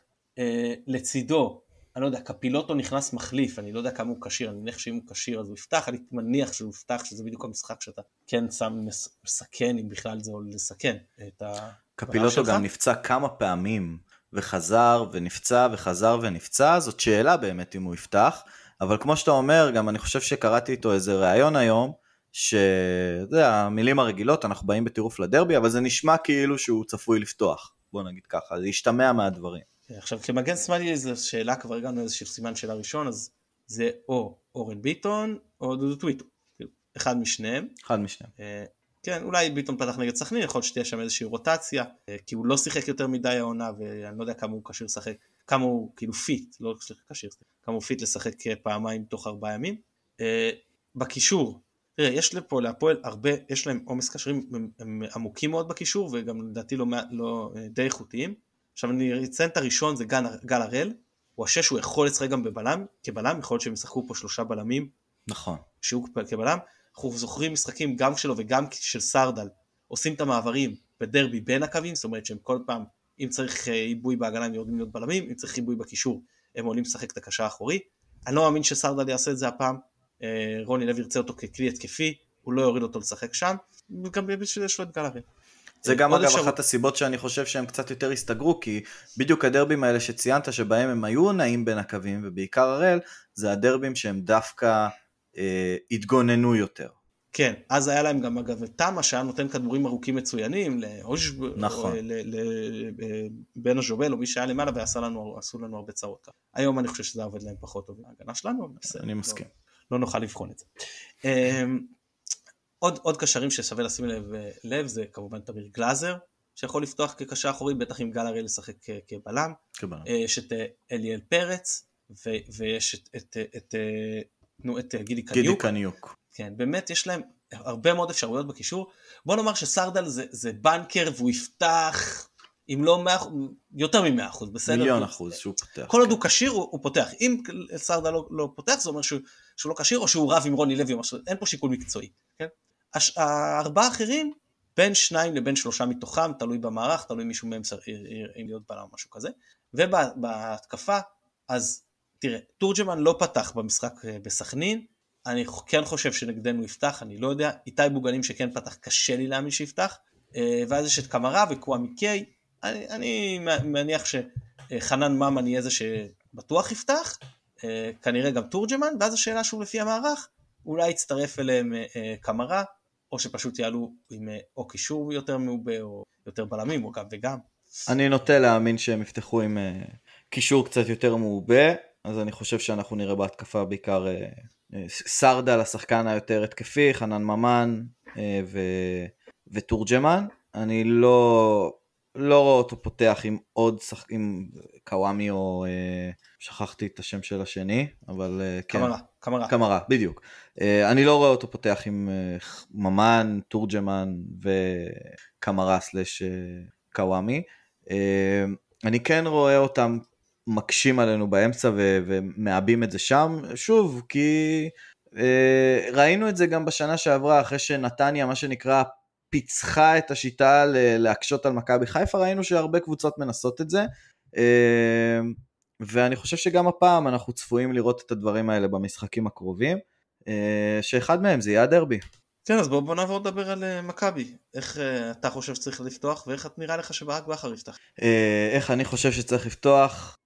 לצידו אני לא יודע, קפילוטו נכנס מחליף, אני לא יודע כמה הוא כשיר, אני מניח שאם הוא כשיר אז הוא יפתח, אני מניח שהוא יפתח, שזה בדיוק המשחק שאתה כן שם מסכן, אם בכלל זה עולה לסכן את ה... קפילוטו גם נפצע כמה פעמים, וחזר ונפצע וחזר ונפצע, זאת שאלה באמת אם הוא יפתח, אבל כמו שאתה אומר, גם אני חושב שקראתי איתו איזה ראיון היום, שאתה יודע, המילים הרגילות, אנחנו באים בטירוף לדרבי, אבל זה נשמע כאילו שהוא צפוי לפתוח, בוא נגיד ככה, זה השתמע מהדברים. עכשיו כמגן שמאלי זו שאלה כבר הגענו לאיזשהו סימן שאלה ראשון אז זה או אורן ביטון או דודו טוויטו כאילו, אחד משניהם. אחד משניהם. אה, כן אולי ביטון פתח נגד סכנין יכול להיות שתהיה שם איזושהי רוטציה אה, כי הוא לא שיחק יותר מדי העונה ואני לא יודע כמה הוא כשיר לשחק כמה הוא כאילו fit לא כשיר כמה הוא fit לשחק אה, פעמיים תוך ארבעה ימים. בקישור תראה יש לפה להפועל הרבה יש להם עומס קשרים הם, הם עמוקים מאוד בקישור וגם לדעתי לא, לא די איכותיים. עכשיו אני אציין את הראשון זה גל, גל הראל, הוא השש הוא יכול לשחק גם בבלם, כבלם, יכול להיות שהם ישחקו פה שלושה בלמים. נכון. שהוא כבלם, אנחנו זוכרים משחקים גם שלו וגם של סרדל, עושים את המעברים בדרבי בין הקווים, זאת אומרת שהם כל פעם, אם צריך אה, עיבוי בהגנה הם יורדים להיות בלמים, אם צריך עיבוי בקישור הם עולים לשחק את הקשר האחורי. אני לא מאמין שסרדל יעשה את זה הפעם, אה, רוני לוי ירצה אותו ככלי התקפי, הוא לא יוריד אותו לשחק שם, וגם בשביל יש לו את גל הראל. זה גם אגב אחת הסיבות שאני חושב שהם קצת יותר הסתגרו, כי בדיוק הדרבים האלה שציינת שבהם הם היו נעים בין הקווים, ובעיקר הראל, זה הדרבים שהם דווקא אה, התגוננו יותר. כן, אז היה להם גם אגב את תמה שהיה נותן כדורים ארוכים מצוינים לאוז' נכון. לבן הז'ובל או מי שהיה למעלה ועשו לנו, לנו הרבה צרות. היום אני חושב שזה עובד להם פחות טוב מההגנה שלנו. אני לא, מסכים. לא נוכל לבחון את זה. עוד, עוד קשרים ששווה לשים לב, לב זה כמובן תמיר גלאזר, שיכול לפתוח כקשר אחורי, בטח עם גל הראל לשחק כבלם. כבלם. אה, יש את אה, אליאל פרץ, ו, ויש את, את, את, את, אה, נו, את גידי קניוק. גידי קניוק. כן, באמת יש להם הרבה מאוד אפשרויות בקישור. בוא נאמר שסרדל זה, זה בנקר והוא יפתח אם לא 100, יותר מ-100 בסדר? מיליון אחוז שהוא פותח. כל עוד הוא כשיר הוא, הוא פותח. אם סרדל לא, לא פותח זה אומר שהוא, שהוא לא כשיר או שהוא רב עם רוני לוי אין פה שיקול מקצועי. כן? הש... הארבעה האחרים, בין שניים לבין שלושה מתוכם, תלוי במערך, תלוי מישהו מהם צריך להיות בלם או משהו כזה. ובהתקפה, אז תראה, תורג'מן לא פתח במשחק אה, בסכנין, אני כן חושב שנגדנו יפתח, אני לא יודע, איתי בוגנים שכן פתח, קשה לי להאמין שיפתח, אה, ואז יש את קמרה וקוואמי קיי, אני, אני מניח שחנן ממן יהיה זה שבטוח יפתח, אה, כנראה גם תורג'מן, ואז השאלה שוב לפי המערך, אולי יצטרף אליהם קמרה, או שפשוט יעלו עם אה, או קישור יותר מעובה או יותר בלמים או גם וגם. אני נוטה להאמין שהם יפתחו עם אה, קישור קצת יותר מעובה, אז אני חושב שאנחנו נראה בהתקפה בעיקר אה, סרדה לשחקן היותר התקפי, חנן ממן ו... ותורג'מן. אני לא, לא רואה אותו פותח עם עוד שחק... עם קוואמי או אה, שכחתי את השם של השני, אבל אה, כן. קמרה, קמרה. קמרה, בדיוק. אה, אני לא רואה אותו פותח עם אה, ממן, תורג'מן וקמרה סלש אה, קוואמי. אה, אני כן רואה אותם מקשים עלינו באמצע ו- ומעבים את זה שם, שוב, כי אה, ראינו את זה גם בשנה שעברה, אחרי שנתניה, מה שנקרא, פיצחה את השיטה להקשות על מכבי חיפה, ראינו שהרבה קבוצות מנסות את זה, אמ, ואני חושב שגם הפעם אנחנו צפויים לראות את הדברים האלה במשחקים הקרובים, אה, שאחד מהם זה יהיה הדרבי. כן, אז בוא, בוא נעבור לדבר על אה, מכבי. איך uh, אתה חושב שצריך לפתוח, ואיך נראה לך שברק בכר יפתח? איך אני חושב שצריך לפתוח?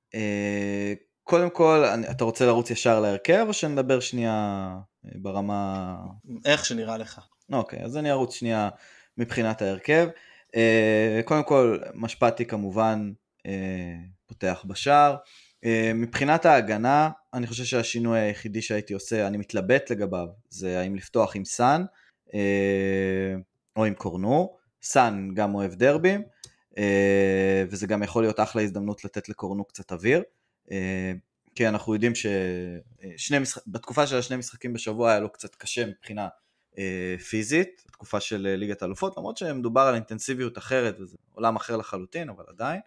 קודם כל, אתה רוצה לרוץ ישר להרכב, או שנדבר שנייה ברמה... איך שנראה לך. אוקיי, אז אני ארוץ שנייה מבחינת ההרכב. אה, קודם כל, משפטי כמובן אה, פותח בשער. אה, מבחינת ההגנה, אני חושב שהשינוי היחידי שהייתי עושה, אני מתלבט לגביו, זה האם לפתוח עם סאן או עם קורנו. סאן גם אוהב דרבים. וזה גם יכול להיות אחלה הזדמנות לתת לקורנו קצת אוויר. כי אנחנו יודעים שבתקופה של השני משחקים בשבוע היה לו קצת קשה מבחינה פיזית, בתקופה של ליגת האלופות, למרות שמדובר על אינטנסיביות אחרת וזה עולם אחר לחלוטין, אבל עדיין.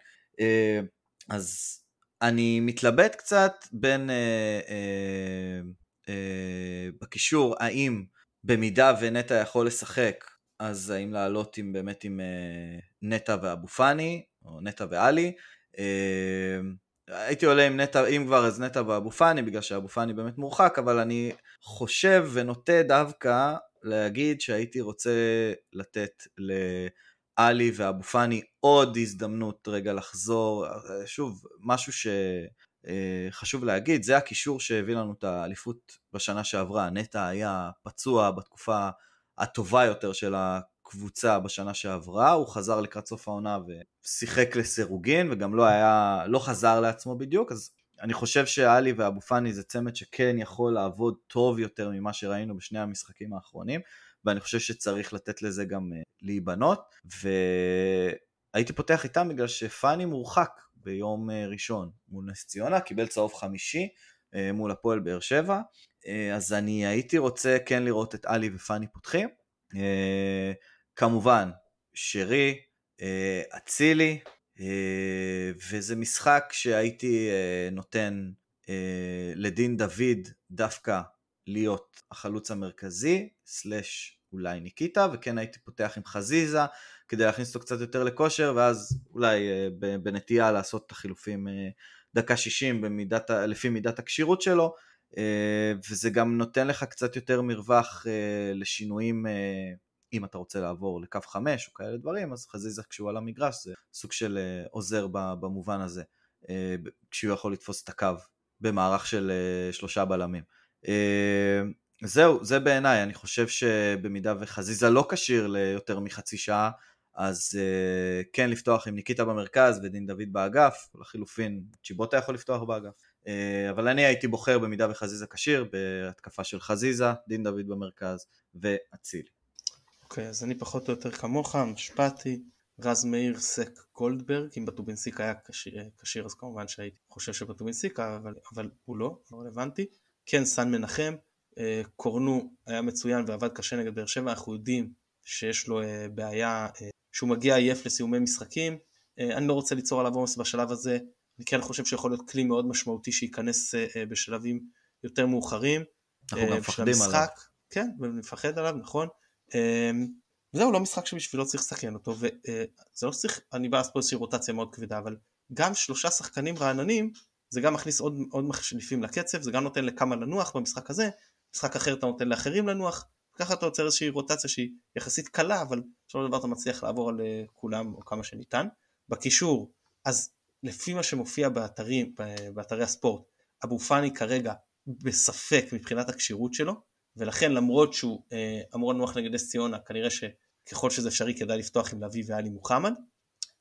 אז אני מתלבט קצת בין אה, אה, אה, בקישור, האם במידה ונטע יכול לשחק, אז האם לעלות עם באמת עם אה, נטע ואבו פאני, או נטע ואלי. אה, הייתי עולה עם נטע, אם כבר אז נטע ואבו פאני, בגלל שאבו פאני באמת מורחק, אבל אני חושב ונוטה דווקא להגיד שהייתי רוצה לתת לאלי ואבו פאני עוד הזדמנות רגע לחזור, שוב, משהו שחשוב להגיד, זה הקישור שהביא לנו את האליפות בשנה שעברה, נטע היה פצוע בתקופה הטובה יותר של הקבוצה בשנה שעברה, הוא חזר לקראת סוף העונה ושיחק לסירוגין וגם לא היה, לא חזר לעצמו בדיוק, אז אני חושב שאלי ואבו פאני זה צמד שכן יכול לעבוד טוב יותר ממה שראינו בשני המשחקים האחרונים, ואני חושב שצריך לתת לזה גם אה, להיבנות, והייתי פותח איתם בגלל שפאני מורחק ביום אה, ראשון מול נס ציונה, קיבל צהוב חמישי אה, מול הפועל באר שבע, אז אני הייתי רוצה כן לראות את עלי ופאני פותחים. כמובן, שרי, אצילי, וזה משחק שהייתי נותן לדין דוד דווקא להיות החלוץ המרכזי, סלאש אולי ניקיטה, וכן הייתי פותח עם חזיזה כדי להכניס אותו קצת יותר לכושר, ואז אולי אה, בנטייה לעשות את החילופים אה, דקה 60 במידת, לפי מידת הכשירות שלו, אה, וזה גם נותן לך קצת יותר מרווח לשינויים אם אתה רוצה לעבור לקו 5 או כאלה דברים, אז חזיזה כשהוא על המגרש זה סוג של עוזר במובן הזה, כשהוא יכול לתפוס את הקו במערך של שלושה בלמים. זהו, זה בעיניי, אני חושב שבמידה וחזיזה לא כשיר ליותר מחצי שעה, אז uh, כן לפתוח עם ניקיטה במרכז ודין דוד באגף, לחילופין צ'יבוטה יכול לפתוח באגף. Uh, אבל אני הייתי בוחר במידה וחזיזה כשיר, בהתקפה של חזיזה, דין דוד במרכז ואצילי. אוקיי, okay, אז אני פחות או יותר כמוך, משפטי, רז מאיר סק גולדברג, אם בטובינסיק היה כשיר, כשיר אז כמובן שהייתי חושב שבטובינסיק, אבל, אבל הוא לא, לא רלוונטי. כן, סן מנחם, אה, קורנו היה מצוין ועבד קשה נגד באר שבע, אנחנו יודעים שיש לו אה, בעיה אה, שהוא מגיע עייף לסיומי משחקים, אני לא רוצה ליצור עליו עומס בשלב הזה, אני כן חושב שיכול להיות כלי מאוד משמעותי שייכנס בשלבים יותר מאוחרים. אנחנו גם מפחדים עליו. כן, ונפחד עליו, נכון. זהו, לא משחק שבשבילו צריך לסכן אותו, וזה לא צריך, אני בא לעשות פה איזושהי רוטציה מאוד כבדה, אבל גם שלושה שחקנים רעננים, זה גם מכניס עוד, עוד מחליפים לקצב, זה גם נותן לכמה לנוח במשחק הזה, משחק אחר אתה נותן לאחרים לנוח, ככה אתה יוצר איזושהי רוטציה שהיא יחסית קלה, אבל בסופו של דבר אתה מצליח לעבור על אה, כולם או כמה שניתן. בקישור, אז לפי מה שמופיע באתרים, באתרי הספורט, אבו פאני כרגע בספק מבחינת הכשירות שלו, ולכן למרות שהוא אה, אמור לנוח נגד נס ציונה, כנראה שככל שזה אפשרי כדאי לפתוח עם לביא ואלי מוחמד.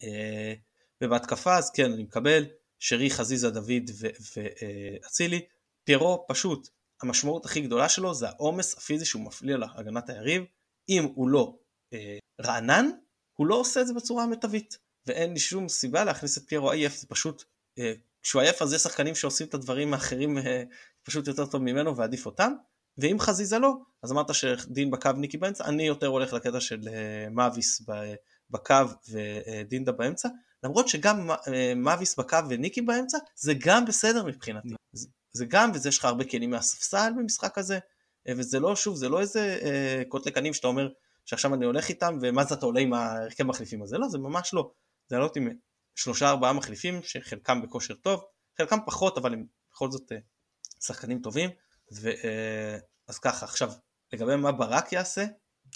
אה, ובהתקפה אז כן, אני מקבל, שרי, חזיזה, דוד ואצילי, אה, פיירו פשוט המשמעות הכי גדולה שלו זה העומס הפיזי שהוא מפליע להגנת היריב. אם הוא לא אה, רענן, הוא לא עושה את זה בצורה המיטבית. ואין לי שום סיבה להכניס את פיירו עייף, זה פשוט, אה, כשהוא עייף אז יש שחקנים שעושים את הדברים האחרים אה, פשוט יותר טוב ממנו ועדיף אותם. ואם חזיזה לא, אז אמרת שדין בקו ניקי באמצע, אני יותר הולך לקטע של אה, מאביס בקו ודינדה באמצע, למרות שגם אה, מאביס בקו וניקי באמצע, זה גם בסדר מבחינתי. זה גם, וזה יש לך הרבה כלים מהספסל במשחק הזה, אה, וזה לא, שוב, זה לא איזה אה, קוטלקנים שאתה אומר שעכשיו אני הולך איתם, ומה זה אתה עולה עם ההרכב מחליפים הזה, לא, זה ממש לא. זה לעלות עם שלושה ארבעה מחליפים, שחלקם בכושר טוב, חלקם פחות, אבל הם בכל זאת שחקנים טובים, ו, אז ככה, עכשיו, לגבי מה ברק יעשה,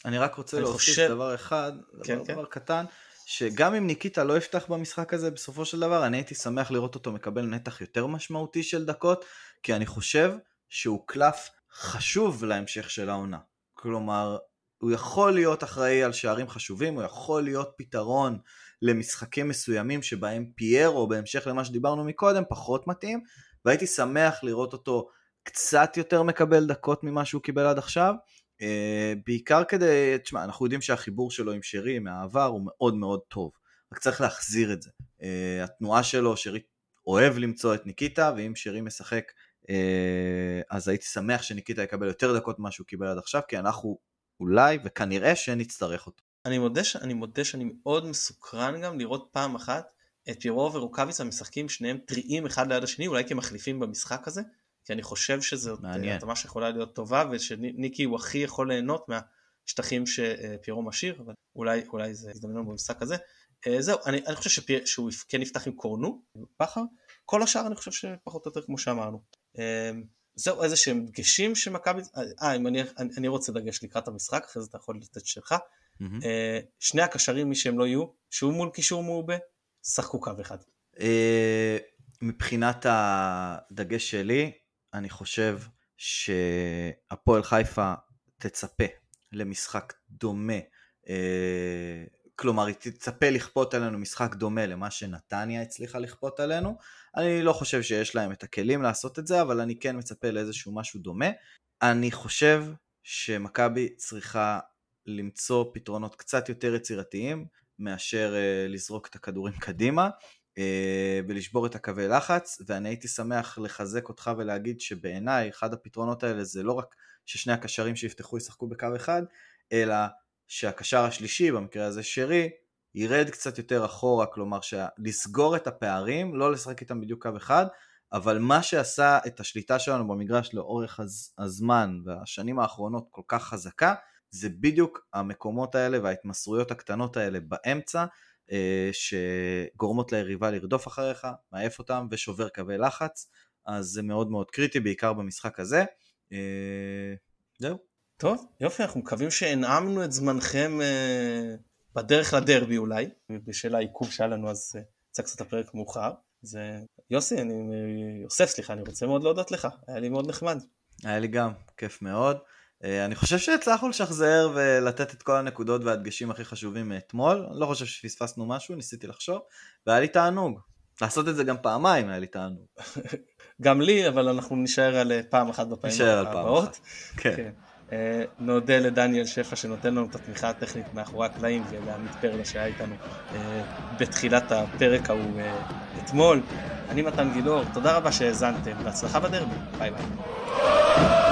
אני רק רוצה להוסיף חושב... דבר אחד, כן, דבר, כן. דבר קטן, שגם אם ניקיטה לא יפתח במשחק הזה בסופו של דבר, אני הייתי שמח לראות אותו מקבל נתח יותר משמעותי של דקות, כי אני חושב שהוא קלף חשוב להמשך של העונה. כלומר, הוא יכול להיות אחראי על שערים חשובים, הוא יכול להיות פתרון למשחקים מסוימים שבהם פיירו, בהמשך למה שדיברנו מקודם, פחות מתאים, והייתי שמח לראות אותו קצת יותר מקבל דקות ממה שהוא קיבל עד עכשיו. Uh, בעיקר כדי, תשמע, אנחנו יודעים שהחיבור שלו עם שרי מהעבר הוא מאוד מאוד טוב. רק צריך להחזיר את זה. אה, התנועה שלו, שרי אוהב למצוא את ניקיטה, ואם שרי משחק, אה, אז הייתי שמח שניקיטה יקבל יותר דקות ממה שהוא קיבל עד עכשיו, כי אנחנו אולי וכנראה שנצטרך אותו. אני מודה, ש... אני מודה שאני מאוד מסוקרן גם לראות פעם אחת את פירו ורוקאביצה משחקים שניהם טריים אחד ליד השני, אולי כמחליפים במשחק הזה, כי אני חושב שזו התאמה שיכולה להיות טובה, ושניקי הוא הכי יכול ליהנות מהשטחים שפירו משאיר, אבל אולי, אולי זה יזדמן לנו במשחק הזה. אה, זהו, אני, אני חושב שפיר, שהוא כן יפתח עם קורנו, בכר, כל השאר אני חושב שפחות או יותר כמו שאמרנו. אה, זהו איזה שהם דגשים שמכבי, אה אם אני, אני, אני רוצה דגש לקראת המשחק, אחרי זה אתה יכול לתת שלך. Mm-hmm. שני הקשרים מי שהם לא יהיו, שהוא מול קישור מעובה, שחקו קו אחד. מבחינת הדגש שלי, אני חושב שהפועל חיפה תצפה למשחק דומה כלומר היא תצפה לכפות עלינו משחק דומה למה שנתניה הצליחה לכפות עלינו. אני לא חושב שיש להם את הכלים לעשות את זה, אבל אני כן מצפה לאיזשהו משהו דומה. אני חושב שמכבי צריכה למצוא פתרונות קצת יותר יצירתיים מאשר uh, לזרוק את הכדורים קדימה ולשבור את הקווי לחץ, ואני הייתי שמח לחזק אותך ולהגיד שבעיניי אחד הפתרונות האלה זה לא רק ששני הקשרים שיפתחו ישחקו בקו אחד, אלא שהקשר השלישי, במקרה הזה שרי, ירד קצת יותר אחורה, כלומר לסגור את הפערים, לא לשחק איתם בדיוק קו אחד, אבל מה שעשה את השליטה שלנו במגרש לאורך הז, הזמן והשנים האחרונות כל כך חזקה, זה בדיוק המקומות האלה וההתמסרויות הקטנות האלה באמצע, אה, שגורמות ליריבה לרדוף אחריך, מעיף אותם ושובר קווי לחץ, אז זה מאוד מאוד קריטי, בעיקר במשחק הזה. אה, זהו. טוב, יופי, אנחנו מקווים שהנעמנו את זמנכם אה, בדרך לדרבי אולי, בשל העיכוב שהיה לנו אז אה, יצא קצת הפרק מאוחר. זה אה, יוסי, אני, אה, יוסף סליחה, אני רוצה מאוד להודות לך, היה לי מאוד נחמד. היה לי גם, כיף מאוד. אה, אני חושב שהצלחנו לשחזר ולתת את כל הנקודות והדגשים הכי חשובים מאתמול, אני לא חושב שפספסנו משהו, ניסיתי לחשוב, והיה לי תענוג. לעשות את זה גם פעמיים היה לי תענוג. גם לי, אבל אנחנו נישאר על פעם אחת בפעמים הבאות. כן. כן. אה, נודה לדניאל שפע שנותן לנו את התמיכה הטכנית מאחורי הקלעים ולעמית פרלה שהיה איתנו אה, בתחילת הפרק ההוא אה, אתמול. אני מתן גילאור, תודה רבה שהאזנתם, בהצלחה בדרבי, ביי ביי.